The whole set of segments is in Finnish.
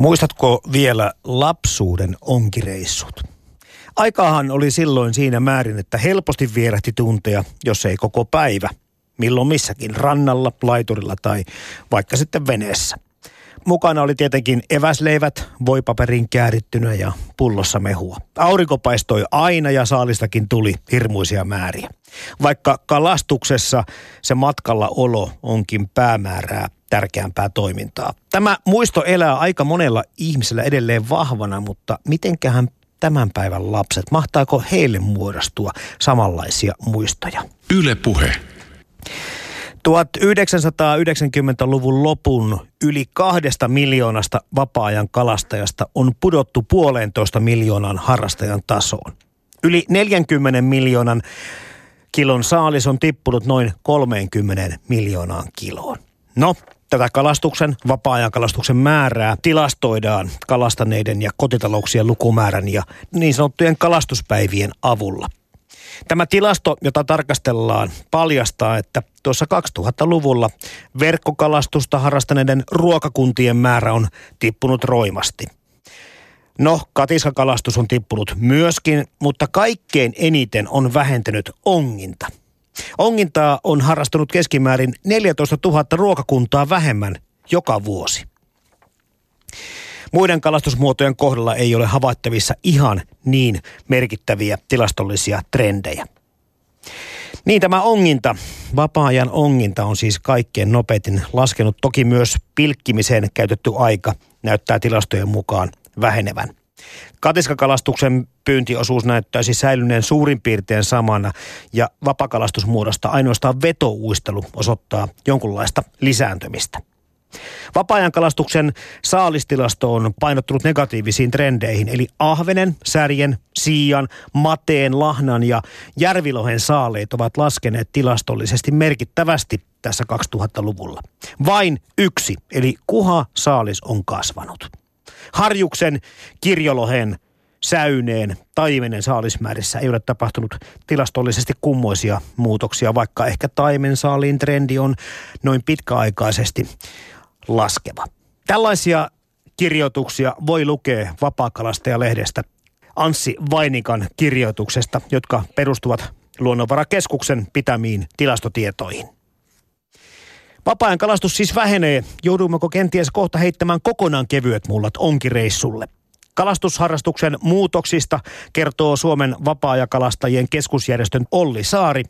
Muistatko vielä lapsuuden onkireissut? Aikaahan oli silloin siinä määrin, että helposti vierähti tunteja, jos ei koko päivä. Milloin missäkin, rannalla, laiturilla tai vaikka sitten veneessä. Mukana oli tietenkin eväsleivät, voipaperin käärittynä ja pullossa mehua. Aurinko paistoi aina ja saalistakin tuli hirmuisia määriä. Vaikka kalastuksessa se matkalla olo onkin päämäärää tärkeämpää toimintaa. Tämä muisto elää aika monella ihmisellä edelleen vahvana, mutta mitenköhän tämän päivän lapset, mahtaako heille muodostua samanlaisia muistoja? Yle puhe. 1990-luvun lopun yli kahdesta miljoonasta vapaa-ajan kalastajasta on pudottu puolentoista miljoonan harrastajan tasoon. Yli 40 miljoonan kilon saalis on tippunut noin 30 miljoonaan kiloon. No, tätä kalastuksen, vapaa-ajan kalastuksen määrää tilastoidaan kalastaneiden ja kotitalouksien lukumäärän ja niin sanottujen kalastuspäivien avulla. Tämä tilasto, jota tarkastellaan, paljastaa, että tuossa 2000-luvulla verkkokalastusta harrastaneiden ruokakuntien määrä on tippunut roimasti. No, katiskakalastus on tippunut myöskin, mutta kaikkein eniten on vähentynyt onginta. Ongintaa on harrastunut keskimäärin 14 000 ruokakuntaa vähemmän joka vuosi. Muiden kalastusmuotojen kohdalla ei ole havaittavissa ihan niin merkittäviä tilastollisia trendejä. Niin tämä onginta, vapaa-ajan onginta on siis kaikkein nopeiten laskenut. Toki myös pilkkimiseen käytetty aika näyttää tilastojen mukaan vähenevän. Katiskakalastuksen pyyntiosuus näyttäisi säilyneen suurin piirtein samana ja vapakalastusmuodosta ainoastaan vetouistelu osoittaa jonkunlaista lisääntymistä. Vapaa-ajan kalastuksen saalistilasto on painottunut negatiivisiin trendeihin, eli ahvenen, särjen, siian, mateen, lahnan ja järvilohen saaleet ovat laskeneet tilastollisesti merkittävästi tässä 2000-luvulla. Vain yksi, eli kuha saalis on kasvanut. Harjuksen, kirjolohen, säyneen, taimenen saalismäärissä ei ole tapahtunut tilastollisesti kummoisia muutoksia, vaikka ehkä taimen saaliin trendi on noin pitkäaikaisesti laskeva. Tällaisia kirjoituksia voi lukea Vapaakalastaja-lehdestä Anssi Vainikan kirjoituksesta, jotka perustuvat Luonnonvarakeskuksen pitämiin tilastotietoihin. Vapaa-ajan kalastus siis vähenee. Joudummeko kenties kohta heittämään kokonaan kevyet mullat onkireissulle? Kalastusharrastuksen muutoksista kertoo Suomen vapaa-ajakalastajien keskusjärjestön Olli Saari.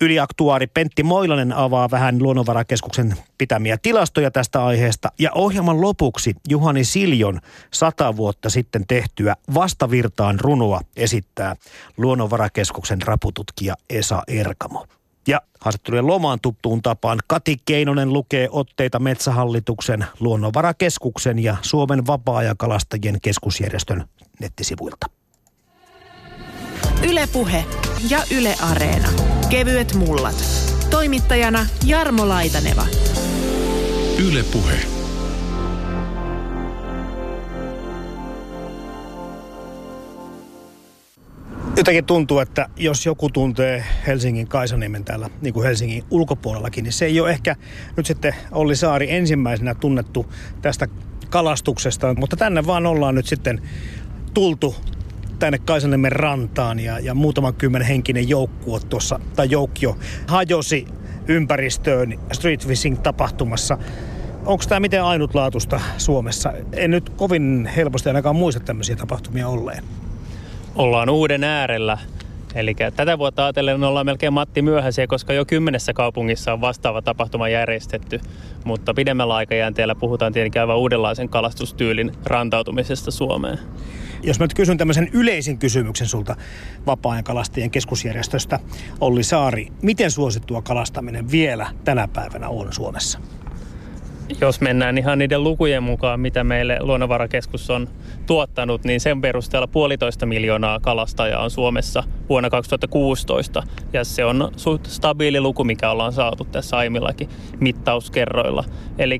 Yliaktuaari Pentti Moilanen avaa vähän Luonnonvarakeskuksen pitämiä tilastoja tästä aiheesta. Ja ohjelman lopuksi Juhani Siljon sata vuotta sitten tehtyä vastavirtaan runoa esittää Luonnonvarakeskuksen rapututkija Esa Erkamo. Ja haastattelujen lomaan tuttuun tapaan Kati Keinonen lukee otteita Metsähallituksen, Luonnonvarakeskuksen ja Suomen vapaa-ajakalastajien keskusjärjestön nettisivuilta. Ylepuhe ja Yle Areena. Kevyet mullat. Toimittajana Jarmo Laitaneva. Yle Jotenkin tuntuu, että jos joku tuntee Helsingin Kaisaniemen täällä, niin kuin Helsingin ulkopuolellakin, niin se ei ole ehkä nyt sitten Olli Saari ensimmäisenä tunnettu tästä kalastuksesta, mutta tänne vaan ollaan nyt sitten tultu tänne Kaisaniemen rantaan ja, ja muutaman kymmenen henkinen joukkue tuossa, tai joukkio, hajosi ympäristöön Street Fishing-tapahtumassa. Onko tämä miten ainutlaatuista Suomessa? En nyt kovin helposti ainakaan muista tämmöisiä tapahtumia olleen. Ollaan uuden äärellä. Eli tätä vuotta ajatellen ollaan melkein Matti myöhäisiä, koska jo kymmenessä kaupungissa on vastaava tapahtuma järjestetty. Mutta pidemmällä aikajänteellä puhutaan tietenkin aivan uudenlaisen kalastustyylin rantautumisesta Suomeen. Jos mä nyt kysyn tämmöisen yleisin kysymyksen sulta vapaa-ajan kalastajien keskusjärjestöstä, Olli Saari, miten suosittua kalastaminen vielä tänä päivänä on Suomessa? Jos mennään ihan niiden lukujen mukaan, mitä meille Luonnonvarakeskus on tuottanut, niin sen perusteella puolitoista miljoonaa kalastajaa on Suomessa vuonna 2016. Ja se on suht stabiili luku, mikä ollaan saatu tässä aiemmillakin mittauskerroilla. Eli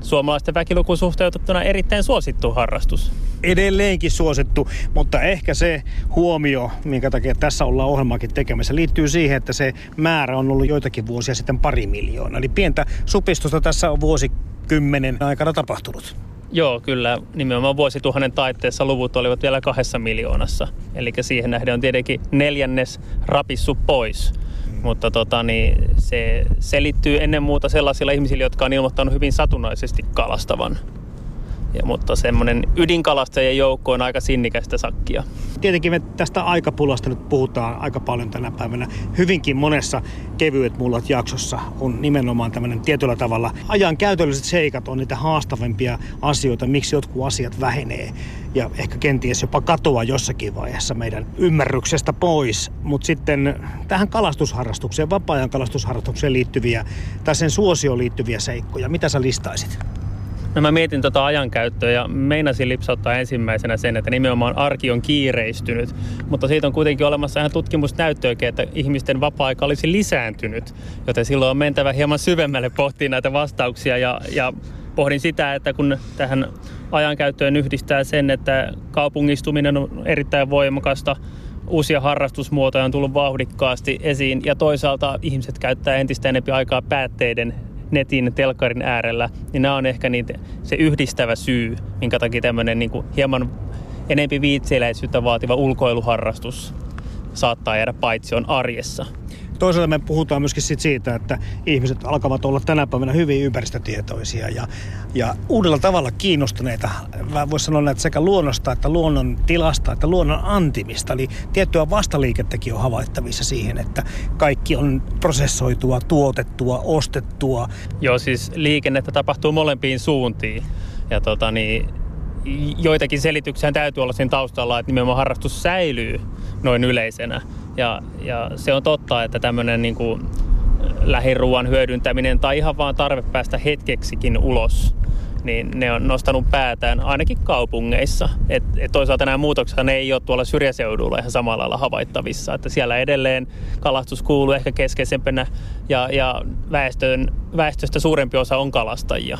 suomalaisten väkilukuun suhteutettuna erittäin suosittu harrastus. Edelleenkin suosittu, mutta ehkä se huomio, minkä takia tässä ollaan ohjelmaakin tekemässä, liittyy siihen, että se määrä on ollut joitakin vuosia sitten pari miljoonaa. Eli pientä supistusta tässä on vuosikymmenen aikana tapahtunut. Joo, kyllä. Nimenomaan vuosituhannen taitteessa luvut olivat vielä kahdessa miljoonassa. Eli siihen nähden on tietenkin neljännes rapissu pois. Mutta tota, niin se selittyy ennen muuta sellaisilla ihmisillä, jotka on ilmoittanut hyvin satunnaisesti kalastavan. Ja, mutta semmoinen ydinkalastajien joukko on aika sinnikästä sakkia. Tietenkin me tästä aikapulasta nyt puhutaan aika paljon tänä päivänä. Hyvinkin monessa kevyet mullat jaksossa on nimenomaan tämmöinen tietyllä tavalla ajan käytölliset seikat on niitä haastavimpia asioita, miksi jotkut asiat vähenee ja ehkä kenties jopa katoaa jossakin vaiheessa meidän ymmärryksestä pois. Mutta sitten tähän kalastusharrastukseen, vapaa-ajan kalastusharrastukseen liittyviä tai sen suosioon liittyviä seikkoja, mitä sä listaisit? No mä mietin tota ajankäyttöä ja meinasin lipsauttaa ensimmäisenä sen, että nimenomaan arki on kiireistynyt. Mutta siitä on kuitenkin olemassa ihan tutkimusnäyttöäkin, että ihmisten vapaa-aika olisi lisääntynyt. Joten silloin on mentävä hieman syvemmälle pohtiin näitä vastauksia ja, ja pohdin sitä, että kun tähän ajankäyttöön yhdistää sen, että kaupungistuminen on erittäin voimakasta, uusia harrastusmuotoja on tullut vauhdikkaasti esiin ja toisaalta ihmiset käyttää entistä enemmän aikaa päätteiden netin, telkarin äärellä, niin nämä on ehkä niitä, se yhdistävä syy, minkä takia tämmöinen niin kuin hieman enempi viitseiläisyyttä vaativa ulkoiluharrastus saattaa jäädä paitsi on arjessa. Toisaalta me puhutaan myöskin sit siitä, että ihmiset alkavat olla tänä päivänä hyvin ympäristötietoisia ja, ja uudella tavalla kiinnostuneita. Voisi sanoa että sekä luonnosta että luonnon tilasta että luonnon antimista. Eli tiettyä vastaliikettäkin on havaittavissa siihen, että kaikki on prosessoitua, tuotettua, ostettua. Joo, siis liikennettä tapahtuu molempiin suuntiin. Ja tota niin, joitakin selityksiä täytyy olla sen taustalla, että nimenomaan harrastus säilyy noin yleisenä. Ja, ja se on totta, että tämmöinen niin kuin lähiruuan hyödyntäminen tai ihan vaan tarve päästä hetkeksikin ulos, niin ne on nostanut päätään ainakin kaupungeissa. Et, et toisaalta nämä muutokset ne ei ole tuolla syrjäseudulla ihan samalla lailla havaittavissa. Että siellä edelleen kalastus kuuluu ehkä keskeisempänä ja, ja väestön, väestöstä suurempi osa on kalastajia.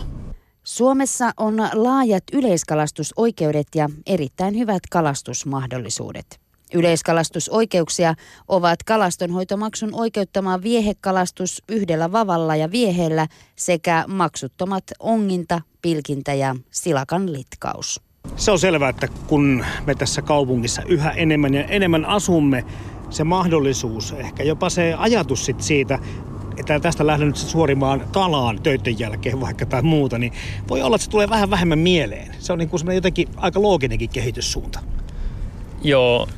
Suomessa on laajat yleiskalastusoikeudet ja erittäin hyvät kalastusmahdollisuudet. Yleiskalastusoikeuksia ovat kalastonhoitomaksun oikeuttama viehekalastus yhdellä vavalla ja vieheellä sekä maksuttomat onginta, pilkintä ja silakan litkaus. Se on selvää, että kun me tässä kaupungissa yhä enemmän ja enemmän asumme, se mahdollisuus, ehkä jopa se ajatus sit siitä, että tästä lähden nyt suorimaan kalaan töiden jälkeen vaikka tai muuta, niin voi olla, että se tulee vähän vähemmän mieleen. Se on niin kuin jotenkin aika looginenkin kehityssuunta. Joo,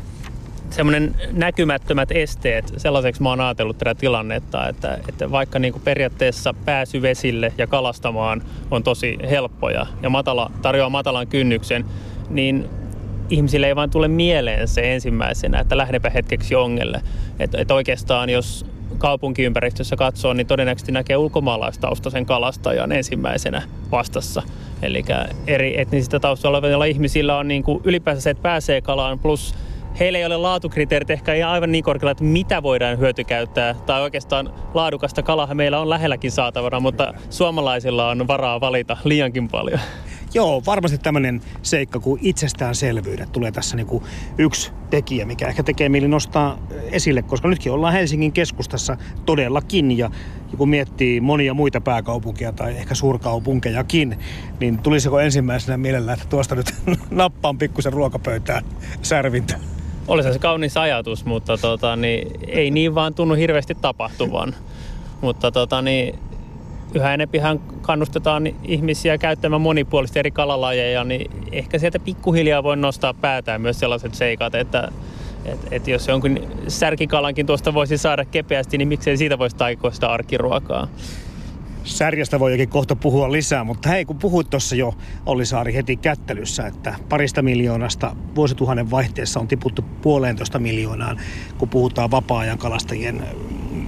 semmoinen näkymättömät esteet, sellaiseksi mä oon ajatellut tätä tilannetta, että, että vaikka niin kuin periaatteessa pääsy vesille ja kalastamaan on tosi helppoja ja matala, tarjoaa matalan kynnyksen, niin ihmisille ei vaan tule mieleen se ensimmäisenä, että lähdepä hetkeksi ongelle. Että et oikeastaan jos kaupunkiympäristössä katsoo, niin todennäköisesti näkee ulkomaalaistaustaisen kalastajan ensimmäisenä vastassa. Eli eri etnisistä taustalla olevilla ihmisillä on niin kuin ylipäänsä se, että pääsee kalaan, plus heillä ei ole laatukriteerit ehkä ihan aivan niin korkealla, että mitä voidaan hyötykäyttää. Tai oikeastaan laadukasta kalaa meillä on lähelläkin saatavana, mutta suomalaisilla on varaa valita liiankin paljon. Joo, varmasti tämmöinen seikka kuin itsestäänselvyydet tulee tässä niin kuin yksi tekijä, mikä ehkä tekee mieli nostaa esille, koska nytkin ollaan Helsingin keskustassa todellakin ja kun miettii monia muita pääkaupunkia tai ehkä suurkaupunkejakin, niin tulisiko ensimmäisenä mielellä, että tuosta nyt nappaan pikkusen ruokapöytään särvintä? Olisi se kaunis ajatus, mutta tota, niin, ei niin vaan tunnu hirveästi tapahtuvan. Mutta tota, niin, yhä enempihän kannustetaan ihmisiä käyttämään monipuolisesti eri kalalajeja, niin ehkä sieltä pikkuhiljaa voi nostaa päätään myös sellaiset seikat, että et, et jos jonkun särkikalankin tuosta voisi saada kepeästi, niin miksei siitä voisi taikoa sitä arkiruokaa. Särjästä voi jokin kohta puhua lisää, mutta hei, kun puhuit tuossa jo Olli heti kättelyssä, että parista miljoonasta vuosituhannen vaihteessa on tiputtu puoleentoista miljoonaan, kun puhutaan vapaa-ajan kalastajien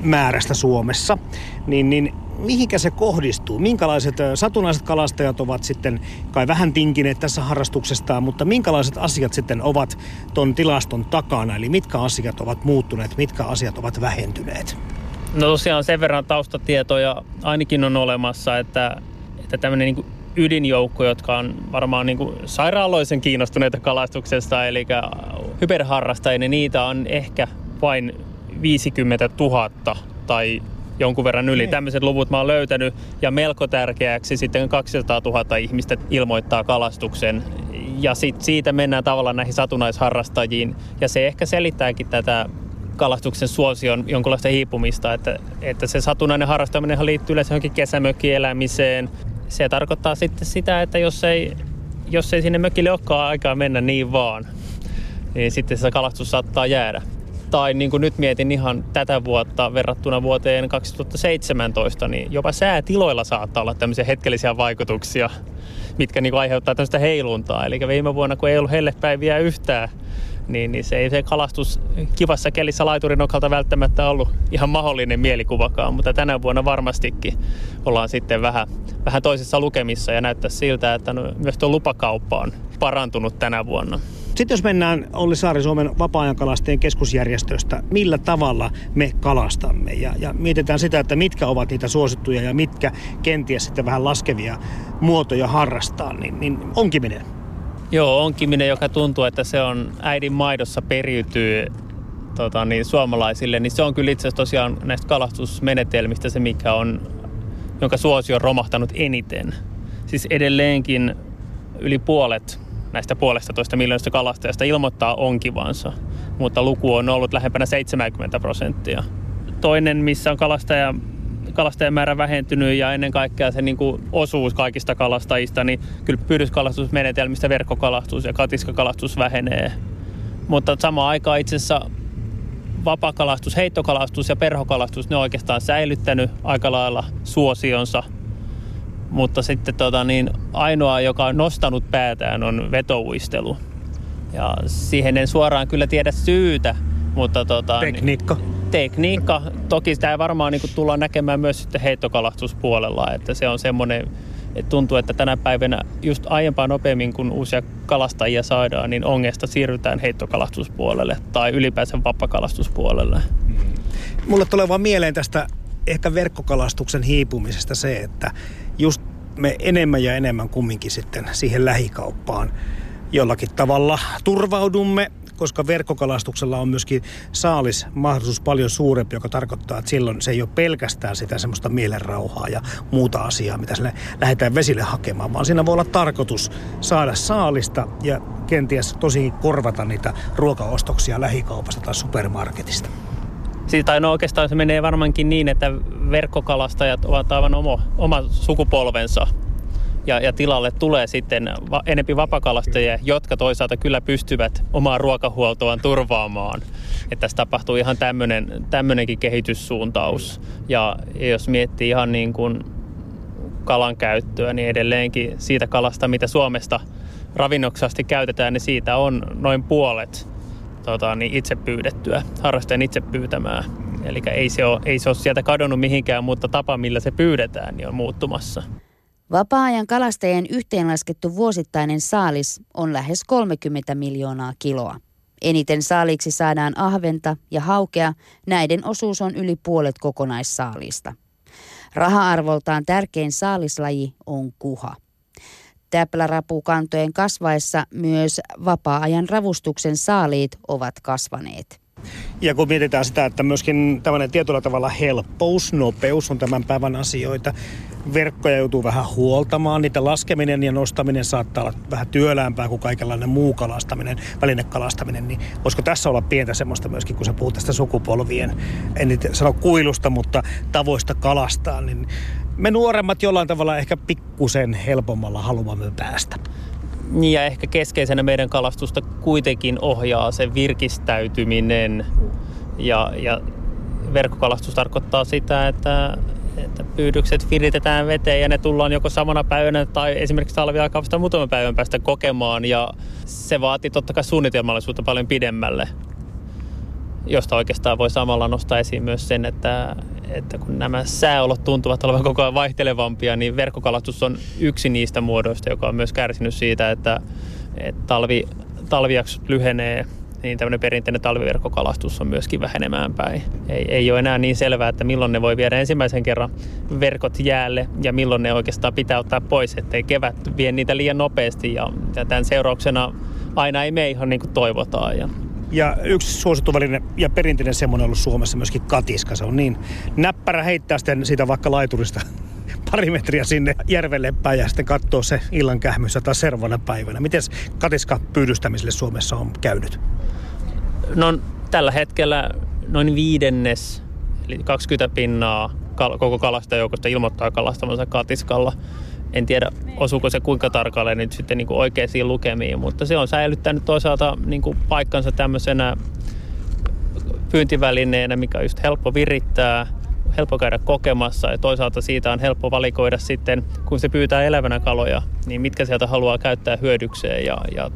määrästä Suomessa, niin, niin mihinkä se kohdistuu? Minkälaiset satunnaiset kalastajat ovat sitten kai vähän tinkineet tässä harrastuksestaan, mutta minkälaiset asiat sitten ovat ton tilaston takana? Eli mitkä asiat ovat muuttuneet, mitkä asiat ovat vähentyneet? No tosiaan sen verran taustatietoja ainakin on olemassa, että, että tämmöinen niin ydinjoukko, jotka on varmaan niin sairaaloisen kiinnostuneita kalastuksesta, eli hyperharrastajia, niin niitä on ehkä vain 50 000 tai jonkun verran yli. Tämmöiset luvut mä oon löytänyt ja melko tärkeäksi sitten 200 000 ihmistä ilmoittaa kalastuksen ja sit siitä mennään tavallaan näihin satunnaisharrastajiin ja se ehkä selittääkin tätä kalastuksen suosion jonkunlaista hiipumista, että, että se satunnainen harrastaminen liittyy yleensä johonkin kesämökkielämiseen. Se tarkoittaa sitten sitä, että jos ei, jos ei sinne mökille olekaan aikaa mennä niin vaan, niin sitten se kalastus saattaa jäädä. Tai niin kuin nyt mietin ihan tätä vuotta verrattuna vuoteen 2017, niin jopa säätiloilla saattaa olla tämmöisiä hetkellisiä vaikutuksia, mitkä niin kuin aiheuttaa tämmöistä heiluntaa. Eli viime vuonna, kun ei ollut hellepäiviä yhtään, niin, niin se ei se kalastus kivassa kelissä laiturin okalta välttämättä ollut ihan mahdollinen mielikuvakaan, mutta tänä vuonna varmastikin ollaan sitten vähän, vähän toisessa lukemissa ja näyttää siltä, että no, myös tuo lupakauppa on parantunut tänä vuonna. Sitten jos mennään Olli Saari Suomen vapaa-ajankalastajien keskusjärjestöstä, millä tavalla me kalastamme ja, ja mietitään sitä, että mitkä ovat niitä suosittuja ja mitkä kenties sitten vähän laskevia muotoja harrastaa, niin, niin onkiminen. Joo, onkiminen, joka tuntuu, että se on äidin maidossa periytyy tota, niin, suomalaisille, niin se on kyllä itse asiassa tosiaan näistä kalastusmenetelmistä se, mikä on, jonka suosio on romahtanut eniten. Siis edelleenkin yli puolet näistä puolesta toista miljoonasta kalastajasta ilmoittaa onkivansa, mutta luku on ollut lähempänä 70 prosenttia. Toinen, missä on kalastaja kalastajamäärä vähentynyt ja ennen kaikkea se niin kuin osuus kaikista kalastajista, niin kyllä pyydyskalastusmenetelmistä verkkokalastus ja katiskakalastus vähenee. Mutta samaan aikaan itse asiassa vapakalastus, heittokalastus ja perhokalastus, ne on oikeastaan säilyttänyt aika lailla suosionsa. Mutta sitten tota, niin ainoa, joka on nostanut päätään, on vetouistelu. Ja siihen en suoraan kyllä tiedä syytä, mutta tota, Tekniikka. Niin, tekniikka. Toki sitä varmaan niin tullaan näkemään myös sitten heittokalastuspuolella, että se on semmoinen, että tuntuu, että tänä päivänä just aiempaa nopeammin, kun uusia kalastajia saadaan, niin ongesta siirrytään heittokalastuspuolelle tai ylipäänsä vapakalastuspuolelle. Mulle tulee vaan mieleen tästä ehkä verkkokalastuksen hiipumisesta se, että just me enemmän ja enemmän kumminkin sitten siihen lähikauppaan jollakin tavalla turvaudumme koska verkkokalastuksella on myöskin saalis mahdollisuus paljon suurempi, joka tarkoittaa, että silloin se ei ole pelkästään sitä semmoista mielenrauhaa ja muuta asiaa, mitä sille lähdetään vesille hakemaan, vaan siinä voi olla tarkoitus saada saalista ja kenties tosi korvata niitä ruokaostoksia lähikaupasta tai supermarketista. Siitä no oikeastaan se menee varmaankin niin, että verkkokalastajat ovat aivan oma, oma sukupolvensa ja, ja tilalle tulee sitten va, enempi vapakalastajia, jotka toisaalta kyllä pystyvät omaa ruokahuoltoaan turvaamaan. Että tässä tapahtuu ihan tämmöinen, tämmöinenkin kehityssuuntaus. Ja, ja jos miettii ihan niin kuin kalan käyttöä, niin edelleenkin siitä kalasta, mitä Suomesta ravinnoksasti käytetään, niin siitä on noin puolet tota, niin itse pyydettyä, harrastajan itse pyytämää. Eli ei se, ole, ei se ole sieltä kadonnut mihinkään, mutta tapa, millä se pyydetään, niin on muuttumassa. Vapaa-ajan kalastajien yhteenlaskettu vuosittainen saalis on lähes 30 miljoonaa kiloa. Eniten saaliksi saadaan ahventa ja haukea, näiden osuus on yli puolet kokonaissaalista. Raha-arvoltaan tärkein saalislaji on kuha. Täplärapukantojen kasvaessa myös vapaa-ajan ravustuksen saaliit ovat kasvaneet. Ja kun mietitään sitä, että myöskin tämmöinen tietyllä tavalla helppous, nopeus on tämän päivän asioita. Verkkoja joutuu vähän huoltamaan, niitä laskeminen ja nostaminen saattaa olla vähän työläämpää kuin kaikenlainen muu kalastaminen, välinekalastaminen. Niin voisiko tässä olla pientä semmoista myöskin, kun sä puhut tästä sukupolvien, en nyt sano kuilusta, mutta tavoista kalastaa, niin me nuoremmat jollain tavalla ehkä pikkusen helpommalla haluamme päästä. Niin ja ehkä keskeisenä meidän kalastusta kuitenkin ohjaa se virkistäytyminen. Ja, ja verkkokalastus tarkoittaa sitä, että, että pyydykset viritetään veteen ja ne tullaan joko samana päivänä tai esimerkiksi talviaikaa muutaman päivän päästä kokemaan. Ja se vaatii totta kai suunnitelmallisuutta paljon pidemmälle josta oikeastaan voi samalla nostaa esiin myös sen, että, että kun nämä sääolot tuntuvat olevan koko ajan vaihtelevampia, niin verkkokalastus on yksi niistä muodoista, joka on myös kärsinyt siitä, että, että talvi, talvijaksot lyhenee, niin tämmöinen perinteinen talviverkkokalastus on myöskin vähenemään päin. Ei, ei ole enää niin selvää, että milloin ne voi viedä ensimmäisen kerran verkot jäälle ja milloin ne oikeastaan pitää ottaa pois, ettei kevät vie niitä liian nopeasti ja, ja tämän seurauksena aina ei mene ihan niin kuin toivotaan. Ja Ja yksi suosittu väline ja perinteinen semmoinen on ollut Suomessa myöskin katiska. Se on niin näppärä heittää sitten siitä vaikka laiturista pari metriä sinne järvelle päin ja sitten katsoo se illan kähmyssä tai servana päivänä. Miten katiska pyydystämiselle Suomessa on käynyt? No tällä hetkellä noin viidennes, eli 20 pinnaa koko kalastajoukosta ilmoittaa kalastamansa katiskalla. En tiedä, osuuko se kuinka tarkalleen nyt sitten niin kuin oikeisiin lukemiin, mutta se on säilyttänyt toisaalta niin kuin paikkansa tämmöisenä pyyntivälineenä, mikä on just helppo virittää, helppo käydä kokemassa ja toisaalta siitä on helppo valikoida sitten, kun se pyytää elävänä kaloja, niin mitkä sieltä haluaa käyttää hyödykseen. Ja, ja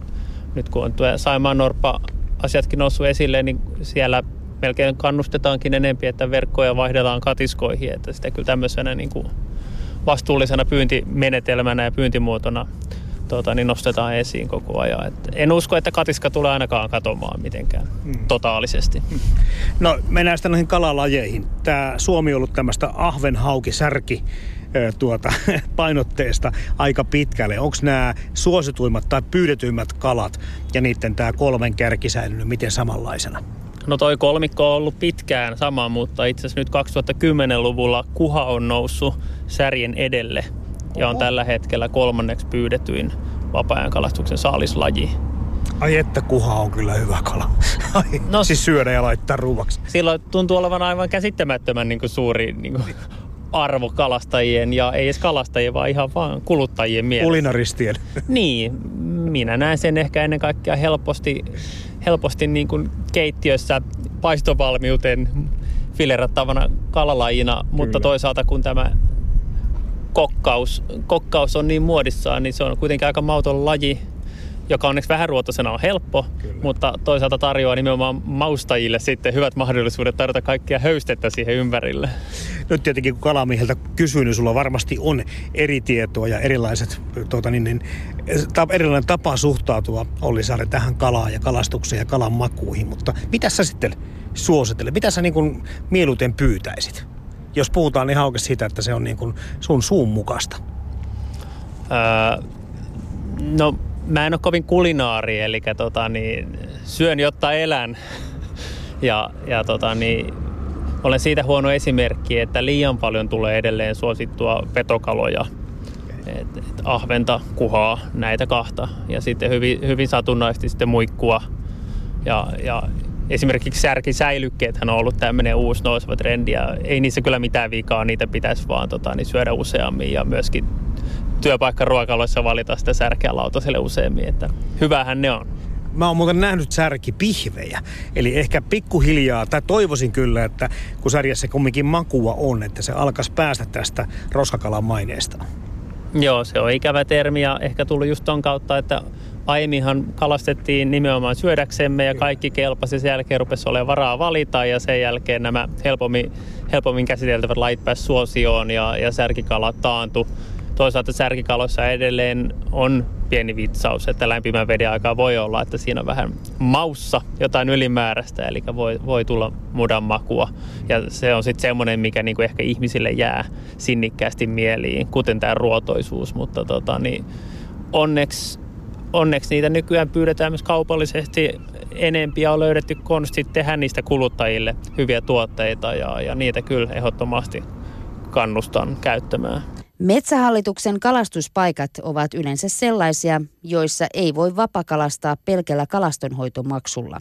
nyt kun on tuo Saimaan Norppa asiatkin noussut esille, niin siellä melkein kannustetaankin enempi, että verkkoja vaihdellaan katiskoihin, että sitä kyllä tämmöisenä niin kuin vastuullisena pyyntimenetelmänä ja pyyntimuotona tuota, niin nostetaan esiin koko ajan. Et en usko, että katiska tulee ainakaan katomaan mitenkään hmm. totaalisesti. No mennään sitten noihin kalalajeihin. Tämä Suomi on ollut tämmöistä ahvenhauki, särki, tuota, painotteesta aika pitkälle. Onko nämä suosituimmat tai pyydetyimmät kalat ja niiden tämä kolmen kärki säilynyt miten samanlaisena? No toi kolmikko on ollut pitkään sama, mutta itse asiassa nyt 2010-luvulla kuha on noussut särjen edelle ja on tällä hetkellä kolmanneksi pyydetyin vapaa kalastuksen saalislaji. Ai että kuha on kyllä hyvä kala. Ai, no, siis syödä ja laittaa ruuaksi. Silloin tuntuu olevan aivan käsittämättömän niin kuin suuri niin kuin, arvo kalastajien ja ei edes kalastajien, vaan ihan vaan kuluttajien mielestä. Kulinaristien. Niin, minä näen sen ehkä ennen kaikkea helposti, helposti niin kuin keittiössä paistovalmiuteen filerattavana kalalajina, Kyllä. mutta toisaalta kun tämä kokkaus, kokkaus on niin muodissaan, niin se on kuitenkin aika mauton laji, joka onneksi vähäruotoisena on helppo, Kyllä. mutta toisaalta tarjoaa nimenomaan maustajille sitten hyvät mahdollisuudet tarjota kaikkia höystettä siihen ympärille. Nyt tietenkin kun kalamieheltä kysyy, niin sulla varmasti on eri tietoa ja erilaiset, tuota, niin, niin, ta, erilainen tapa suhtautua Olli Saari tähän kalaan ja kalastukseen ja kalan makuihin, mutta mitä sä sitten suosittelet? Mitä sä niin kuin mieluiten pyytäisit? Jos puhutaan niin hauke siitä, että se on niin kuin sun suun mukaista. Öö, no mä en ole kovin kulinaari, eli tota, niin, syön jotta elän. ja, ja tota, niin, olen siitä huono esimerkki, että liian paljon tulee edelleen suosittua petokaloja. Et, et ahventa, kuhaa, näitä kahta. Ja sitten hyvin, hyvin satunnaisesti sitten muikkua. Ja, ja esimerkiksi särkisäilykkeet on ollut tämmöinen uusi nouseva trendi. Ja ei niissä kyllä mitään vikaa, niitä pitäisi vaan tota, niin syödä useammin. Ja myöskin työpaikkaruokaloissa valita sitä särkeä lautaselle useammin, että hyvähän ne on. Mä oon muuten nähnyt särkipihvejä. Eli ehkä pikkuhiljaa, tai toivoisin kyllä, että kun sarjassa kumminkin makua on, että se alkaisi päästä tästä roskakalan maineesta. Joo, se on ikävä termi ja ehkä tullut just ton kautta, että aiemminhan kalastettiin nimenomaan syödäksemme ja kaikki kelpasi. Sen jälkeen rupesi olemaan varaa valita ja sen jälkeen nämä helpommin, helpommin käsiteltävät lait pääsivät suosioon ja, ja särkikalat taantu toisaalta särkikaloissa edelleen on pieni vitsaus, että lämpimän veden aikaa voi olla, että siinä on vähän maussa jotain ylimääräistä, eli voi, voi tulla mudan makua. Ja se on sitten semmoinen, mikä niinku ehkä ihmisille jää sinnikkäästi mieliin, kuten tämä ruotoisuus, mutta tota, niin onneksi onneksi niitä nykyään pyydetään myös kaupallisesti enempi ja on löydetty konstit tehdä niistä kuluttajille hyviä tuotteita ja, ja niitä kyllä ehdottomasti kannustan käyttämään. Metsähallituksen kalastuspaikat ovat yleensä sellaisia, joissa ei voi vapakalastaa pelkällä kalastonhoitomaksulla.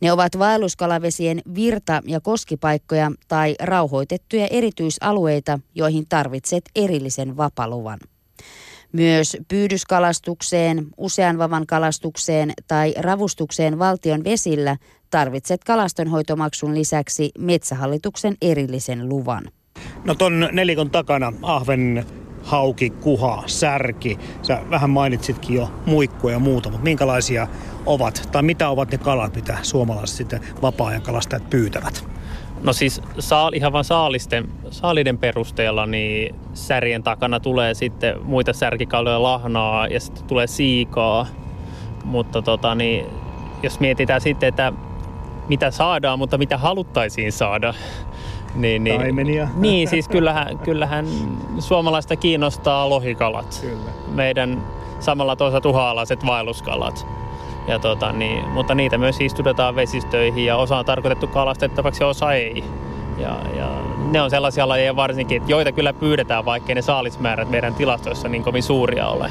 Ne ovat vaelluskalavesien virta- ja koskipaikkoja tai rauhoitettuja erityisalueita, joihin tarvitset erillisen vapaluvan. Myös pyydyskalastukseen, usean vavan kalastukseen tai ravustukseen valtion vesillä tarvitset kalastonhoitomaksun lisäksi metsähallituksen erillisen luvan. No ton nelikon takana ahven, hauki, kuha, särki. Sä vähän mainitsitkin jo muikkuja ja muuta, mutta minkälaisia ovat, tai mitä ovat ne kalat, mitä suomalaiset sitten vapaa-ajan kalastajat pyytävät? No siis saal, ihan vain saalisten, saaliden perusteella niin särjen takana tulee sitten muita särkikaloja, lahnaa ja sitten tulee siikaa. Mutta tota, niin, jos mietitään sitten, että mitä saadaan, mutta mitä haluttaisiin saada, niin, niin, taimenia. Niin, siis kyllähän, kyllähän suomalaista kiinnostaa lohikalat. Kyllä. Meidän samalla toisaalta tuhaalaiset vaelluskalat. Ja tota, niin, mutta niitä myös istutetaan vesistöihin ja osa on tarkoitettu kalastettavaksi ja osa ei. Ja, ja ne on sellaisia lajeja varsinkin, että joita kyllä pyydetään, vaikkei ne saalismäärät meidän tilastoissa niin kovin suuria ole.